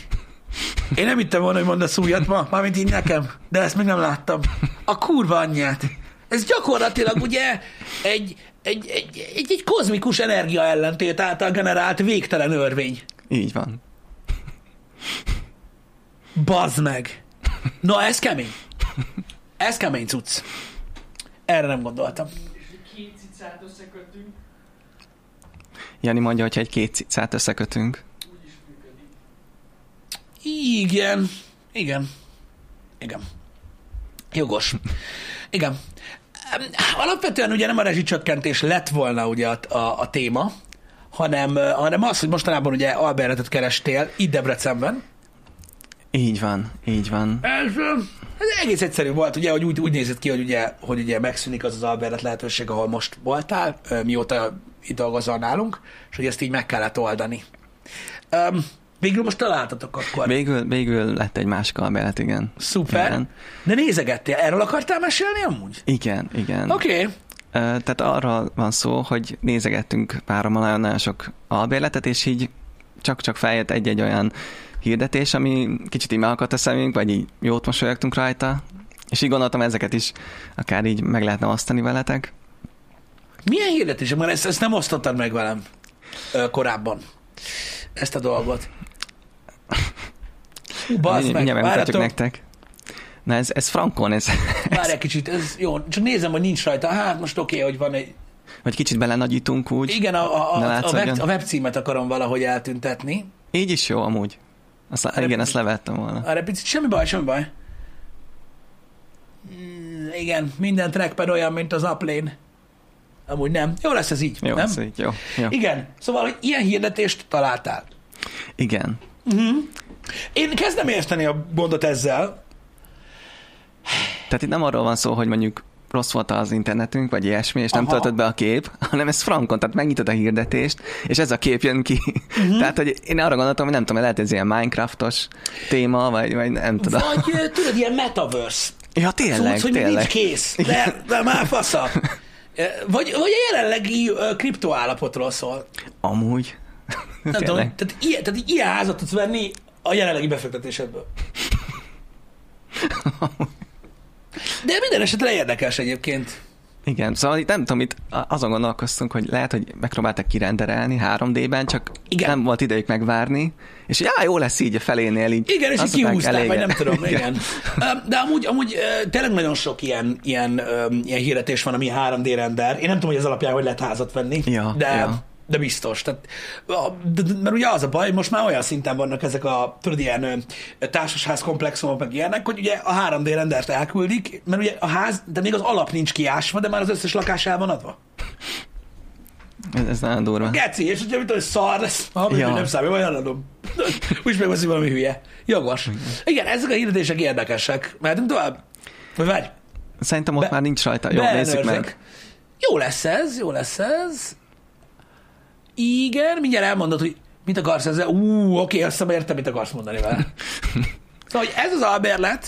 Én nem hittem volna, hogy mondasz újat ma, mármint így nekem, de ezt még nem láttam. A kurva anyját. Ez gyakorlatilag ugye egy, egy, egy, egy, egy kozmikus energia ellentét által generált végtelen örvény. Így van. Bazd meg! Na, ez kemény. Ez kemény cucc. Erre nem gondoltam. Két cicát összekötünk, Jani mondja, hogy egy két cicát összekötünk. Igen. Igen. Igen. Jogos. Igen. Alapvetően ugye nem a rezsicsökkentés lett volna ugye a, a, a téma, hanem, hanem az, hogy mostanában ugye Albertet kerestél itt Debrecenben. Így van, így van. Ez, ez egész egyszerű volt, ugye, hogy úgy, úgy nézett ki, hogy ugye, hogy ugye megszűnik az az Albert lehetőség, ahol most voltál, mióta itt dolgozol nálunk, és hogy ezt így meg kellett oldani. Um, végül most találtatok akkor. Végül, végül lett egy másik albélet, igen. Szuper. Igen. De nézegettél, erről akartál mesélni amúgy? Igen, igen. Oké. Okay. Tehát arra van szó, hogy nézegettünk párommal nagyon-nagyon sok albérletet, és így csak-csak feljött egy-egy olyan hirdetés, ami kicsit így megakadt a szemünk, vagy így jót mosolyogtunk rajta, és így gondoltam, ezeket is akár így meg lehetne osztani veletek. Milyen hirdetések? Mert ezt, ezt nem osztottad meg velem ö, korábban. Ezt a dolgot. Bazd meg, várjatok, nektek. Na ez, ez frankon, ez, várj egy kicsit, ez jó, csak nézem, hogy nincs rajta. Hát most oké, okay, hogy van egy... vagy kicsit belenagyítunk úgy. Igen, a, a, a, web, a webcímet akarom valahogy eltüntetni. Így is jó amúgy. Azt, Erre igen, ezt levettem volna. Arra picit, semmi baj, semmi baj. Mm, igen, minden trackpad olyan, mint az Uplane. Amúgy nem. Jó lesz ez így, Jó, nem? ez így, jó. jó. Igen, szóval, hogy ilyen hirdetést találtál. Igen. Én kezdem érteni a gondot ezzel. Tehát itt nem arról van szó, hogy mondjuk rossz volt az internetünk, vagy ilyesmi, és nem töltött be a kép, hanem ez frankon, tehát megnyitod a hirdetést, és ez a kép jön ki. Uh-huh. Tehát, hogy én arra gondoltam, hogy nem tudom, lehet ez ilyen Minecraftos téma, vagy, vagy nem tudom. Vagy tudod, ilyen metaverse. Ja, tényleg, Tudsz, hogy tényleg. nincs kész. De, de már fasza. Vagy, vagy a jelenlegi kriptoállapotról szól. Amúgy. Nem tudom, tehát ilyen, tehát ilyen házat tudsz venni a jelenlegi befektetésedből. De minden esetre érdekes egyébként. Igen, szóval itt nem tudom, itt azon gondolkoztunk, hogy lehet, hogy megpróbáltak kirenderelni 3D-ben, csak Igen. nem volt idejük megvárni, és hogy á, jó lesz így a felénél így. Igen, és így kihúzták, vagy nem tudom, igen. Ö, De amúgy, amúgy tényleg nagyon sok ilyen, ilyen, ilyen hirdetés van, ami 3D render. Én nem tudom, hogy ez alapján hogy lehet házat venni, Ja, de, ja. De biztos. Tehát, de, de, mert ugye az a baj, most már olyan szinten vannak ezek a tudod, ilyen társasház komplexumok, meg ilyenek, hogy ugye a 3D rendert elküldik, mert ugye a ház, de még az alap nincs kiásva, de már az összes lakás el van adva. Ez, ez nagyon durva. Geci, és hogyha tudom, hogy szar lesz, ha Ja. nem számít, olyan adom. Úgy megveszi valami hülye. Jogos. Igen, ezek a hirdetések érdekesek. Mehetünk tovább? Vagy várj, Szerintem ott Be- már nincs rajta. Jó, nézzük meg. Jó lesz ez, jó lesz ez. Igen, mindjárt elmondod, hogy mit akarsz ezzel. Ú, oké, azt hiszem értem, mit akarsz mondani vele. Szóval, hogy ez az alberlet,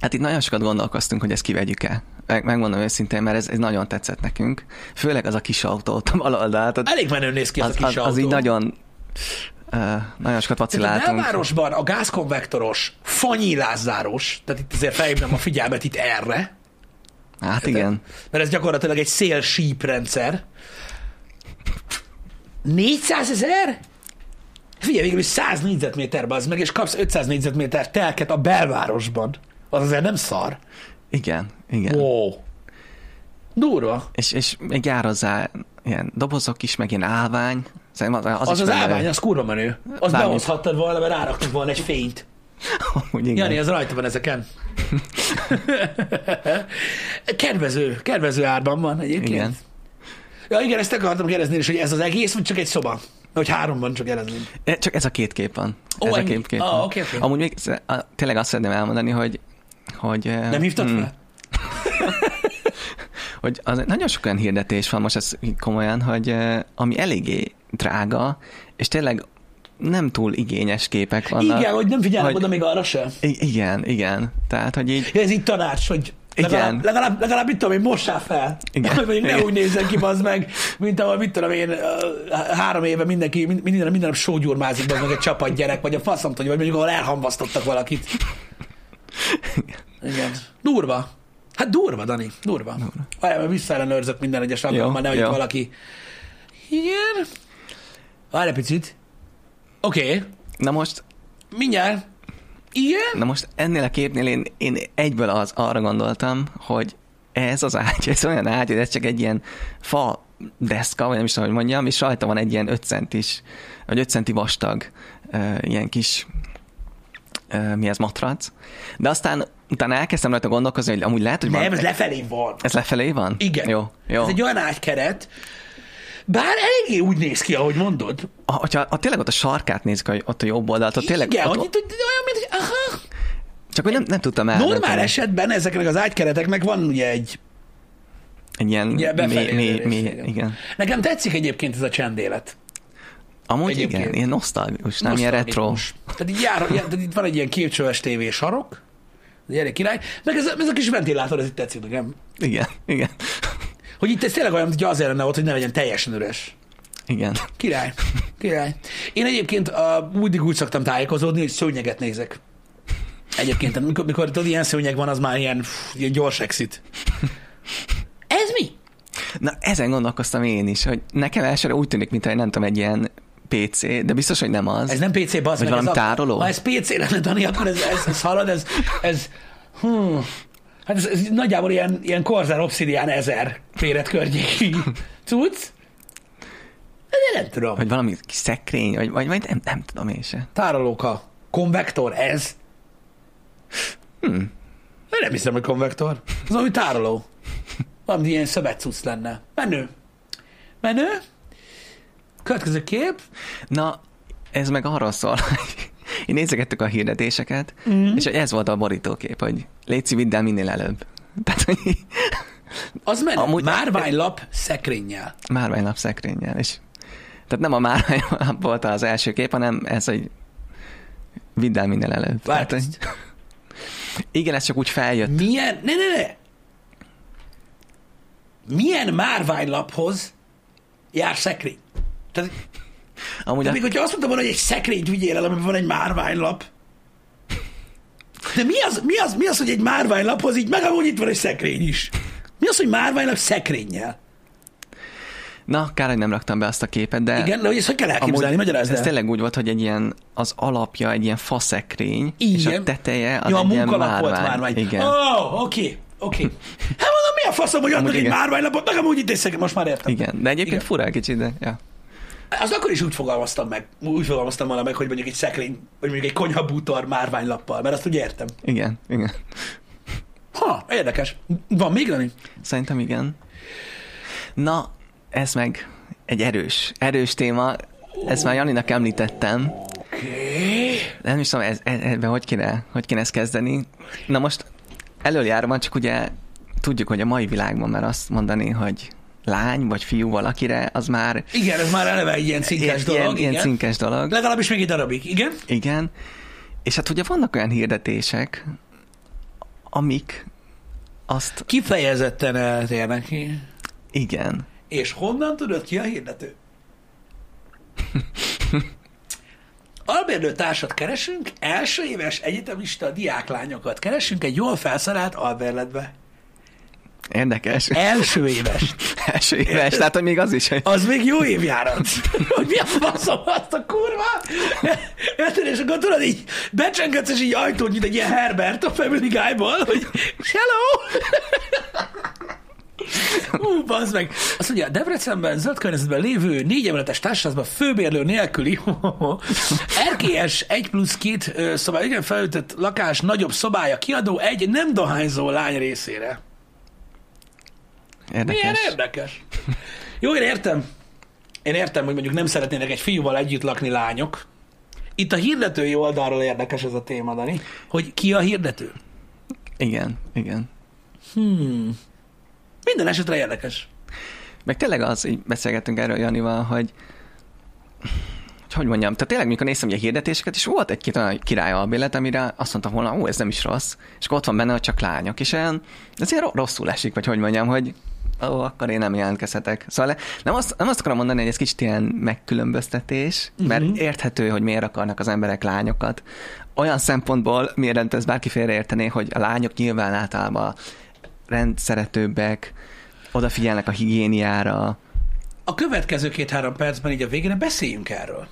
Hát itt nagyon sokat gondolkoztunk, hogy ezt kivegyük-e. Meg, megmondom őszintén, mert ez, ez nagyon tetszett nekünk. Főleg az a kis autó ott a bal oldalt. elég menő néz ki ez Az, a kis az, autó. az így nagyon, uh, nagyon sokat Tehát a vaciláltunk. belvárosban a gázkonvektoros, fanyílászáros, tehát itt azért felhívnám a figyelmet itt erre, Hát igen. mert ez gyakorlatilag egy szélsíp rendszer. 400 ezer? Figyelj, végül is 100 négyzetméter az meg, és kapsz 500 négyzetméter telket a belvárosban. Az azért nem szar. Igen, igen. Wow. Durva. És, és még jár hozzá ilyen dobozok is, meg ilyen állvány. Az, az, Az is az állvány, az kurva menő. Azt Bármit. behozhattad volna, mert ráraktunk volna egy fényt. Úgy, igen. Jani, ez rajta van ezeken. kedvező, kedvező árban van egyébként. Igen. Ja igen, ezt akartam kérdezni is, hogy ez az egész, vagy csak egy szoba? Hogy háromban csak eredmény. E, Csak ez a két kép van. Ó, ez a ennyi? két kép Ah, van. oké, oké. Amúgy még a- tényleg azt szeretném elmondani, hogy hogy, eh, Nem hívtad hm, fel? hogy az, nagyon sok olyan hirdetés van most ez komolyan, hogy eh, ami eléggé drága, és tényleg nem túl igényes képek vannak. Igen, hogy nem figyelnek hogy- oda még arra se. I- igen, igen. Tehát, hogy így Ez így tanács, hogy Igen. legalább, legalább, legalább mit tudom én, mossál fel. Igen. Vagy ne Igen. úgy nézzen ki, az meg, mint ahol, mit tudom én, három éve mindenki, mind- minden, minden nap sógyurmázik, meg egy csapat gyerek, vagy a faszom tudja, vagy mondjuk ahol elhamvasztottak valakit. Igen. Durva. Hát durva, Dani, durva. Várjál, mert visszaellenőrzök minden egyes alkalommal, nehogy valaki... Igen. Várj egy picit. Oké, okay. Na most, mindjárt. Igen. na most ennél a képnél én, én egyből az, arra gondoltam, hogy ez az ágy, ez olyan ágy, hogy ez csak egy ilyen fa deszka, vagy nem is tudom, hogy mondjam, és rajta van egy ilyen 5 centis, vagy 5 centi vastag uh, ilyen kis uh, mi ez, matrac. De aztán utána elkezdtem rajta gondolkozni, hogy amúgy lehet, hogy Nem, van... ez lefelé van. ez lefelé van? Igen. Jó, jó. Ez egy olyan ágykeret, bár eléggé úgy néz ki, ahogy mondod. Ha, hogyha ha tényleg ott a sarkát nézzük, hogy ott a jobb oldalt, ott tényleg Igen, ott, hogy hogy olyan, mint hogy aha. csak hogy nem, nem tudtam eldönteni. Normál esetben ezeknek az ágykereteknek van ugye egy... Egy ilyen Ugye befelé mély, mély, rész, mély, igen. Nekem tetszik egyébként ez a csendélet. Amúgy Egyébként. igen, ilyen nosztalgikus, nem ilyen retro. Tehát, így jár, tehát itt van egy ilyen képcsöves tévé sarok, egy elég király, meg ez, a- ez a kis ventilátor, ez itt tetszik nekem. Igen, igen, Hogy itt ez tényleg olyan, hogy azért lenne ott, hogy ne legyen teljesen üres. igen. Király. Király. Én egyébként uh, úgy, úgy szoktam tájékozódni, hogy szőnyeget nézek. Egyébként, tehát mikor, tudod, ilyen szőnyeg van, az már ilyen, pff, ilyen gyors exit. Ez mi? Na, ezen gondolkoztam én is, hogy nekem elsőre úgy tűnik, mintha nem tudom, egy ilyen PC, de biztos, hogy nem az. Ez nem PC, bazd Vagy meg. valami ez tároló? A, ha ez PC lenne, Dani, akkor ez, ez, ez hallod, ez, ez hm, hát ez, ez, nagyjából ilyen, ilyen Corsair Obsidian 1000 méret környéki cucc. De nem tudom. Vagy valami kis szekrény, vagy, vagy, vagy nem, nem tudom én se. Tárolóka. Konvektor, ez? Hm. Én nem hiszem, hogy konvektor. Az valami tároló. Valami ilyen szövetcuc lenne. Menő. Menő. Következő kép. Na, ez meg arról szól, hogy én nézegettük a hirdetéseket, mm. és ez volt a borítókép, hogy légy vidd el minél előbb. Tehát, hogy Az menő. Amúgy- Márványlap szekrényel. márványlap szekrényel, és tehát nem a márványlap volt az első kép, hanem ez, hogy vidd el minél előbb. Várj, Tehát, hogy... Igen, ez csak úgy feljött. Milyen, ne, ne, ne. Milyen márványlaphoz jár szekrény? Tehát, Amúgy de a, még hogyha azt mondtam volna, hogy egy szekrényt vigyél el, amiben van egy márványlap, de mi az, mi az, mi az, hogy egy márványlaphoz így meg amúgy itt van egy szekrény is? Mi az, hogy márványlap szekrényel? na, kár, hogy nem raktam be azt a képet, de Igen, de hogy ezt hogy kell elképzelni? Magyarázd ez el. tényleg úgy volt, hogy egy ilyen, az alapja egy ilyen faszekrény, és Igen. a teteje az Ja, a egy ilyen munkalap volt márvány. márvány. Igen. Oh, oké, oké. Hát mondom, mi a faszom, hogy adnak egy márványlapot, meg amúgy itt most már értem. Igen, de egyébként Igen. egy kicsit, de ja. Az akkor is úgy fogalmaztam meg, úgy fogalmaztam volna meg, hogy mondjuk egy szekrény, vagy mondjuk egy konyhabútor márványlappal, mert azt úgy értem. Igen, igen. Ha, érdekes. Van még, Dani? Szerintem igen. Na, ez meg egy erős, erős téma. Ezt már Janinak említettem. Oké. Nem is tudom, ez, ez, ebben hogy kéne, hogy kéne ezt kezdeni. Na most előjáróban csak ugye tudjuk, hogy a mai világban már azt mondani, hogy lány vagy fiú valakire, az már Igen, ez már eleve egy ilyen cinkes ilyen, dolog. ilyen igen. cinkes dolog. Legalábbis még egy darabig, igen? Igen. És hát ugye vannak olyan hirdetések, amik azt, Kifejezetten eltérnek ki. igen, És honnan tudod ki a hirdető? Albérlő társat keresünk, első éves egyetemista diáklányokat keresünk egy jól felszerelt albérletbe. Érdekes. Első éves. Első éves, tehát hogy még az is, hogy Az még jó évjárat. hogy mi a faszom azt a kurva? Érted, és akkor tudod így becsengedsz, és így ajtót nyit egy ilyen Herbert a Family Guy-ból, hogy hello! Ú, bazd meg. Azt mondja, Debrecenben, zöld környezetben lévő négy emeletes társaságban főbérlő nélküli RKS 1 plusz 2 szobá, igen, felütött lakás, nagyobb szobája kiadó egy nem dohányzó lány részére. Érdekes. Milyen érdekes. Jó, én értem. Én értem, hogy mondjuk nem szeretnének egy fiúval együtt lakni lányok. Itt a hirdetői oldalról érdekes ez a téma, Dani, hogy ki a hirdető. Igen, igen. Hmm. Minden esetre érdekes. Meg tényleg az, így beszélgettünk erről Janival, hogy hogy hogy mondjam, tehát tényleg mikor néztem ugye a hirdetéseket, és volt egy-két olyan király albélet, amire azt mondtam volna, ó, ez nem is rossz, és akkor ott van benne, hogy csak lányok, és olyan, ilyen rosszul esik, vagy hogy mondjam, hogy ó, akkor én nem jelentkezhetek. Szóval nem azt, nem azt akarom mondani, hogy ez kicsit ilyen megkülönböztetés, mert uh-huh. érthető, hogy miért akarnak az emberek lányokat. Olyan szempontból, miért ez bárki félreértené, hogy a lányok nyilván általában rendszeretőbbek, odafigyelnek a higiéniára, A következő két-három percben így a végére beszéljünk erről.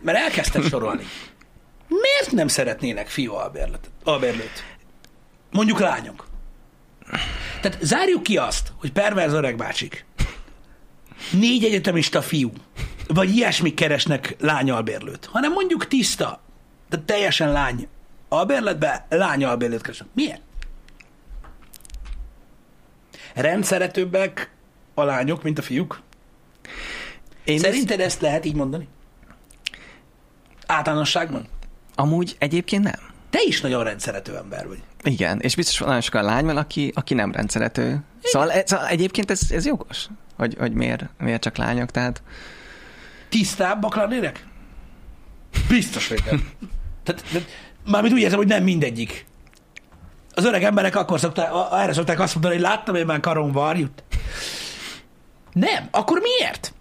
Mert elkezdtem sorolni. Miért nem szeretnének fiú albérlőt? Mondjuk lányok. Tehát zárjuk ki azt, hogy perverz öreg bácsik. Négy egyetemista fiú, vagy ilyesmik keresnek lány albérlőt, hanem mondjuk tiszta, de teljesen lány albérletbe, lány albérlőt keresnek. Miért? Rendszeretőbbek a lányok, mint a fiúk? Én Szerinted ezt lehet így mondani? Általánosságban? ezt, amúgy egyébként nem. Te is nagyon rendszerető ember vagy. Igen, és biztos van nagyon sokan lány van, aki, aki nem rendszerető. Szóval, e- szóval egyébként ez, ez jogos, hogy, hogy miért, miért csak lányok, tehát Tisztábbak lennének? Biztos, hogy nem. Tehát, tehát, mármint úgy érzem, hogy nem mindegyik. Az öreg emberek akkor szokták, erre szokták azt mondani, hogy láttam én már karom varjút. Nem. Akkor miért?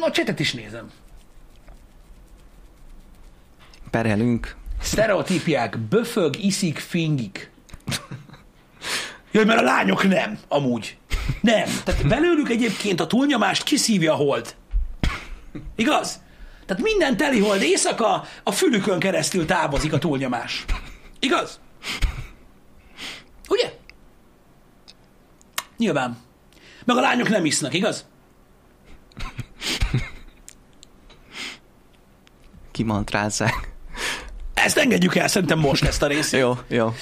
A csetet is nézem. perelünk. Sztereotípiák, böfög, iszik, fingik. Jaj, mert a lányok nem, amúgy. Nem. Tehát belőlük egyébként a túlnyomást kiszívja a hold. Igaz? Tehát minden teli hold éjszaka a fülükön keresztül távozik a túlnyomás. Igaz? Ugye? Nyilván. Meg a lányok nem isznak, igaz? Kimantrázzák. Ezt engedjük el szerintem most ezt a részt. Jó, jó.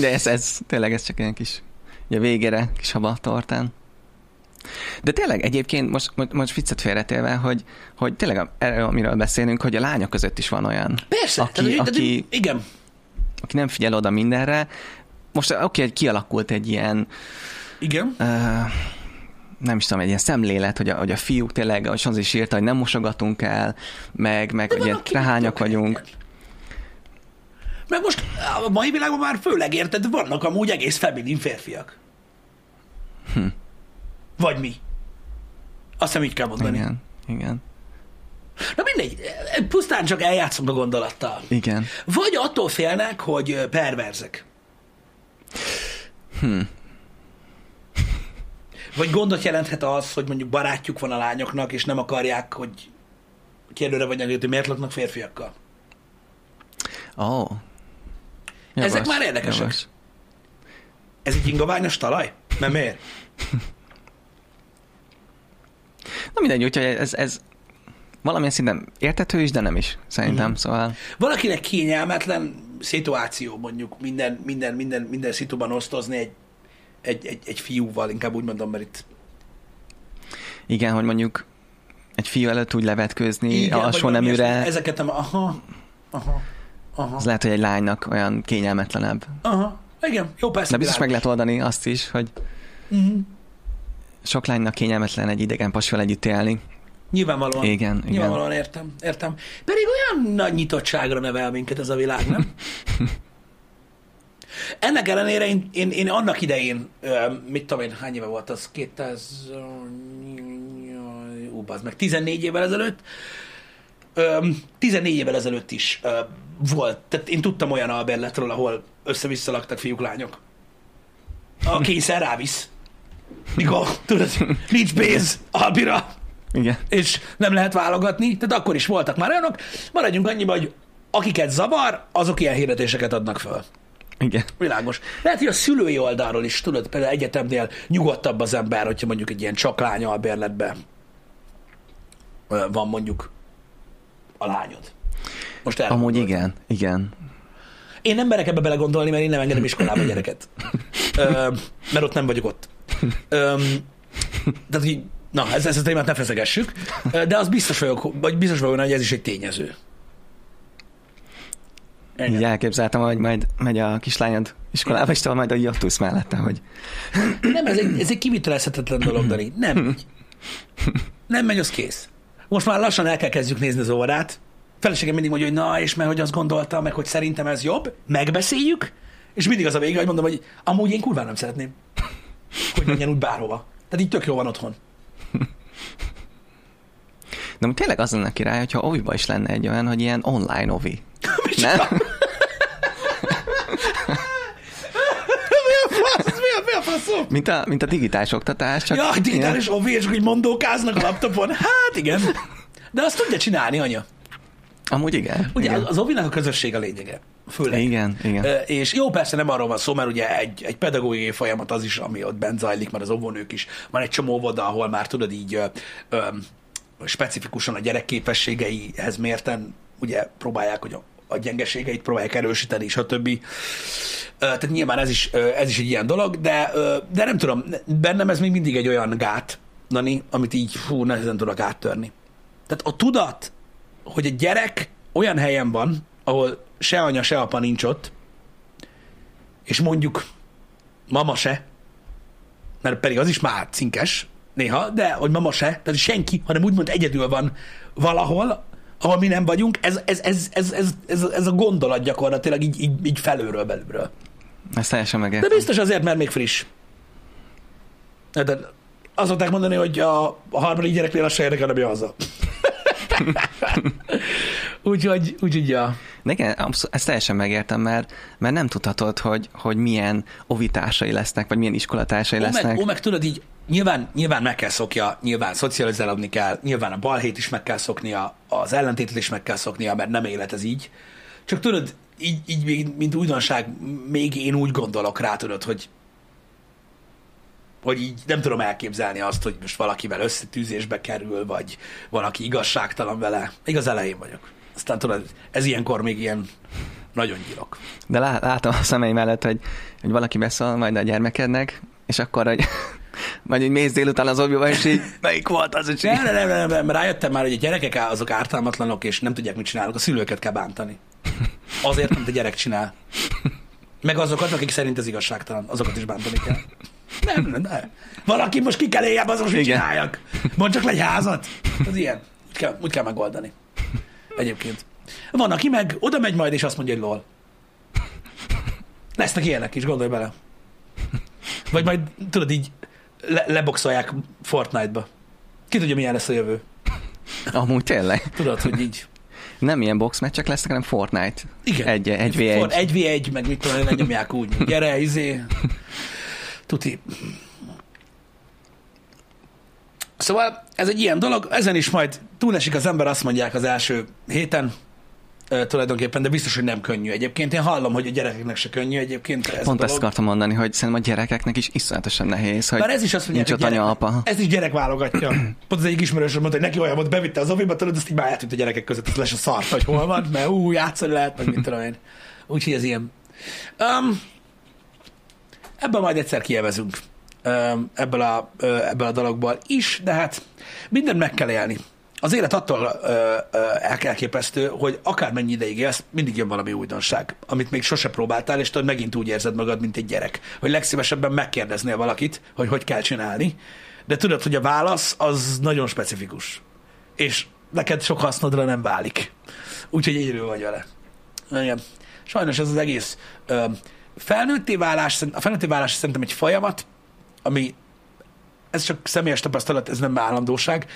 De ez, ez tényleg ez csak ilyen kis, ugye végére, kis haba tortán. De tényleg egyébként most, most, most viccet félretélve, hogy, hogy tényleg erről, amiről beszélünk, hogy a lányok között is van olyan, Persze. Aki- tehát, aki- tehát, igen. aki nem figyel oda mindenre. Most oké, okay, kialakult egy ilyen, Igen. uh, nem is tudom, egy ilyen szemlélet, hogy a, hogy a fiúk tényleg, ahogy az is írta, hogy nem mosogatunk el, meg, meg hogy ilyen tök vagyunk. enged. Meg most a mai világban már főleg érted, vannak amúgy egész feminin férfiak. Hm. Vagy mi. Azt hiszem így kell mondani. Igen. Igen, Na mindegy, pusztán csak eljátszom a gondolattal. igen. Vagy attól félnek, hogy perverzek. Hm. Vagy gondot jelenthet az, hogy mondjuk barátjuk van a lányoknak, és nem akarják, hogy kérdőre vagy hogy miért laknak férfiakkal. Ó. Oh. Ezek már érdekesek. Ez egy ingoványos talaj? Mert miért? Na mindegy, úgyhogy ez, ez valamilyen szinten értető is, de nem is, szerintem. Mm. Szóval Valakinek kényelmetlen szituáció, mondjuk minden, minden, minden, minden szituban osztozni egy, egy, egy, egy fiúval, inkább úgy mondom, mert itt igen, hogy mondjuk egy fiú előtt úgy levetkőzni Igen, vagy alsó valami neműre, ilyesmi. Ezeket nem, aha, aha, aha, az lehet, hogy egy lánynak olyan kényelmetlenebb. aha. Igen, jó, persze. De biztos meg lehet oldani azt is, hogy Mhm. sok lánynak kényelmetlen egy idegen pasival együtt élni. Nyilvánvalóan. Igen, igen. Nyilvánvalóan értem, értem. Pedig olyan nagy nyitottságra nevel minket ez a világ, nem? Ennek ellenére én, én, én annak idején, mit tudom én, hány éve volt az? 2000... Ú, meg, 14 évvel ezelőtt. Ö, 14 évvel ezelőtt is volt. Tehát én tudtam olyan alberletről, ahol össze-vissza laktak fiúk, lányok. A kényszer rávisz. Mikor, tudod, nincs pénz albira Igen. és nem lehet válogatni, tehát akkor is voltak már olyanok. Maradjunk annyiba, hogy akiket zavar, azok ilyen hirdetéseket adnak föl. Igen. Világos. Lehet, hogy a szülői oldalról is, tudod, például egyetemnél nyugodtabb az ember, hogyha mondjuk egy ilyen csak lány albérletben van mondjuk a lányod. Most erre Amúgy igen, igen. Én nem merek ebbe belegondolni, mert én nem engedem iskolába gyereket. Ö, mert ott nem vagyok ott. Ö, tehát, hogy Na, ez, ezt a témát ne feszegessük, de az biztos vagyok, vagy biztos vagyok, hogy ez is egy tényező. Így elképzeltem, hogy majd megy a kislányod iskolába, és majd a jattusz mellette, hogy Nem, ez egy, ez egy kivitelezhetetlen dolog, Dani. Nem megy. Nem megy, az kész. Most már lassan el kell kezdjük nézni az órát. Feleségem mindig mondja, hogy na, és mert hogy azt gondoltam, meg hogy szerintem ez jobb, megbeszéljük, és mindig az a vége, hogy mondom, hogy amúgy én kurván nem szeretném, hogy menjen úgy bárhova. Tehát így tök jó van otthon. De amúgy tényleg az lenne király, hogyha oviba is lenne egy olyan, hogy ilyen online ovi. Nem? Faszom? Mint a, mint a digitális oktatás. Csak Ja, digitális ovi, és hogy mondókáznak a laptopon. Hát igen. De azt tudja csinálni, anya. Amúgy igen. Ugye igen. az ovinak a közösség a lényege. Főleg. Igen, igen. És jó, persze nem arról van szó, mert ugye egy, egy pedagógiai folyamat az is, ami ott bent zajlik, mert az óvónők is. Van egy csomó óvoda, ahol már tudod így ö, ö, specifikusan a gyerek képességeihez mérten ugye próbálják, hogy a, a gyengeségeit próbálják erősíteni, stb. Ö, Tehát nyilván ez is, ez is egy ilyen dolog, de, de nem tudom, bennem ez még mindig egy olyan gát, Nani, amit így fú, nehezen tudok áttörni. Tehát a tudat, hogy egy gyerek olyan helyen van, ahol se anya, se apa nincs ott, és mondjuk mama se, mert pedig az is már cinkes néha, de hogy mama se, tehát senki, hanem úgymond egyedül van valahol, ahol mi nem vagyunk, ez, ez, ez, ez, ez, ez, ez a gondolat gyakorlatilag így, így, így felülről belülről. Ezt teljesen De megértem. biztos azért, mert még friss. De azt szokták mondani, hogy a, a harmadik gyereknél az se érdekel, ami haza. Úgyhogy, úgyhogy, ja. De igen, ezt teljesen megértem, mert, mert nem tudhatod, hogy, hogy milyen ovitársai lesznek, vagy milyen iskolatársai Ó, lesznek. meg, ó, meg tudod így, nyilván, nyilván meg kell szokja, nyilván szocializálódni kell, nyilván a balhét is meg kell szoknia, az ellentétet is meg kell szoknia, mert nem élet ez így. Csak tudod, így, így még, mint újdonság, még én úgy gondolok rá, tudod, hogy hogy így nem tudom elképzelni azt, hogy most valakivel összetűzésbe kerül, vagy valaki igazságtalan vele. Még az elején vagyok. Aztán tudod, ez ilyenkor még ilyen nagyon gyilok. De lá- látom a szemeim mellett, hogy, hogy valaki beszól majd a gyermekednek, és akkor, hogy majd így mész délután az oviba, és így melyik volt az, hogy Nem, nem, nem, nem, rájöttem már, hogy a gyerekek azok ártalmatlanok, és nem tudják, mit csinálnak. A szülőket kell bántani. Azért, amit a gyerek csinál. Meg azokat, akik szerint ez igazságtalan, azokat is bántani kell. Nem, nem, nem. Valaki most ki kell éljen, azok mit Igen. csináljak. Mondd csak le egy házat. Az ilyen. Úgy kell, úgy kell megoldani. Egyébként. Van, aki meg oda megy majd, és azt mondja, hogy lol. Lesznek ilyenek is, gondolj bele. Vagy majd, tudod, így le, leboxolják Fortnite-ba. Ki tudja, milyen lesz a jövő. Amúgy tényleg. Tudod, hogy így. Nem ilyen boxmeccsek lesznek, hanem Fortnite. Igen. Egy, egy v For- egy. egy v egy, meg mit tudom, lenyomják úgy. Gyere, izé. Tuti. Szóval ez egy ilyen dolog, ezen is majd túlesik az ember, azt mondják az első héten, tulajdonképpen, de biztos, hogy nem könnyű egyébként. Én hallom, hogy a gyerekeknek se könnyű egyébként ez Pont ezt akartam mondani, hogy szerintem a gyerekeknek is iszonyatosan nehéz, hogy Bár ez is azt mondják, nincs hogy ott anya, apa. Ez is gyerek válogatja. Pont az egyik ismerősöm mondta, hogy neki olyan volt, bevitte az oviba, tudod, azt így már eltűnt a gyerekek között, az lesz a szart, hogy hol van, mert ú, játszani lehet, meg mit tudom én. Úgyhogy ez ilyen. Um, ebből majd egyszer kielvezünk. Um, ebből, a, ebből a dologból is, de hát mindent meg kell élni. Az élet attól elképesztő, hogy akármennyi ideig élsz, mindig jön valami újdonság, amit még sose próbáltál, és tudod, megint úgy érzed magad, mint egy gyerek. Hogy legszívesebben megkérdeznél valakit, hogy hogy kell csinálni, de tudod, hogy a válasz az nagyon specifikus. És neked sok hasznodra nem válik. Úgyhogy egyedül vagy vele. Igen. Sajnos ez az egész ö, felnőtté válás, a felnőtté válás szerintem egy folyamat, ami ez csak személyes tapasztalat, ez nem állandóság,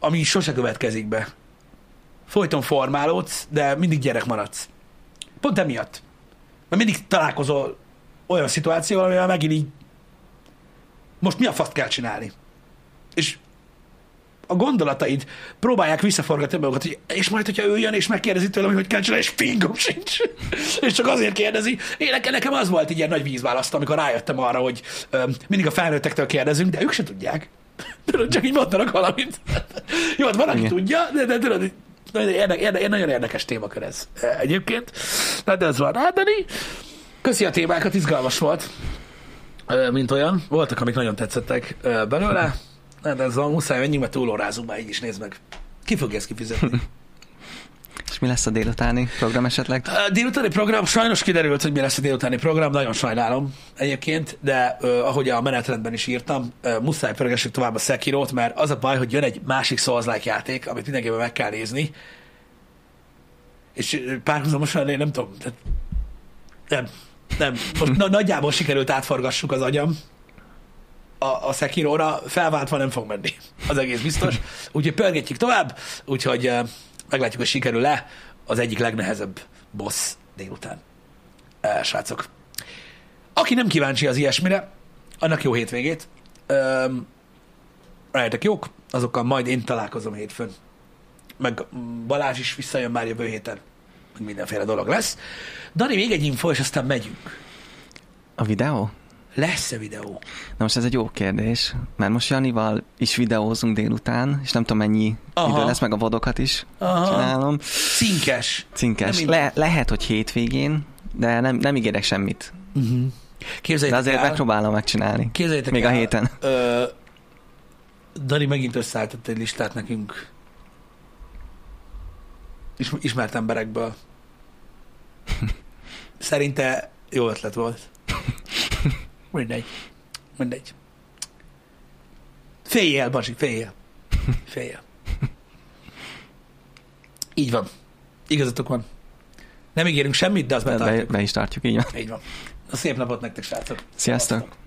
ami sose következik be. Folyton formálódsz, de mindig gyerek maradsz. Pont emiatt. Mert mindig találkozol olyan szituációval, amivel megint így most mi a faszt kell csinálni? És a gondolataid próbálják visszaforgatni magukat, hogy és majd, hogyha ő jön és megkérdezi tőlem, hogy kell csinálni, és fingom sincs. és csak azért kérdezi. Én nekem, nekem az volt egy ilyen nagy vízválaszt, amikor rájöttem arra, hogy ö, mindig a felnőttektől kérdezünk, de ők se tudják. Tudod, csak így mondanak valamit. Jó, hát van, aki tudja, de, de tudod, érde, érde, nagyon érdekes témakör ez eh, egyébként. Na, de ez van. Hát, Dani, köszi a témákat, izgalmas volt, mint olyan. Voltak, amik nagyon tetszettek ö, belőle. Hát ez a muszáj, menjünk, mert túlórázunk már így is, nézd meg. Ki fogja ezt kifizetni? És mi lesz a délutáni program esetleg? A délutáni program, sajnos kiderült, hogy mi lesz a délutáni program, nagyon sajnálom egyébként, de uh, ahogy a menetrendben is írtam, uh, muszáj pörgessük tovább a Sekirót, mert az a baj, hogy jön egy másik souls játék, amit mindenképpen meg kell nézni, és párhuzamosan én nem tudom, tehát nem, nem. Most na, nagyjából sikerült átforgassuk az agyam a, a Sekiróra, felváltva nem fog menni, az egész biztos. Úgyhogy pörgetjük tovább, úgyhogy uh, meglátjuk, hogy sikerül-e az egyik legnehezebb boss délután. Uh, srácok. Aki nem kíváncsi az ilyesmire, annak jó hétvégét. Um, Rájöttek jók, azokkal majd én találkozom hétfőn. Meg Balázs is visszajön már jövő héten. Meg mindenféle dolog lesz. Dani, még egy info, és aztán megyünk. A videó? Lesz-e videó? Na most ez egy jó kérdés, mert most Janival is videózunk délután, és nem tudom mennyi Aha. Idő lesz, meg a vodokat is Aha. csinálom. Cinkes. Cinkes. Le, lehet, hogy hétvégén, de nem, nem ígérek semmit. Uh-huh. De azért el, megpróbálom megcsinálni. képzeljétek Még el, a héten. Ö, Dani megint összeállított egy listát nekünk is, ismert emberekből. Szerinte jó ötlet volt. Mindegy. Mindegy. Féljél, Basi, féljél. Féljél. Így van. Igazatok van. Nem ígérünk semmit, de azt Be, betartjuk. be is tartjuk, így van. Így van. A szép napot nektek, srácok. Sziasztok! Szevasztok.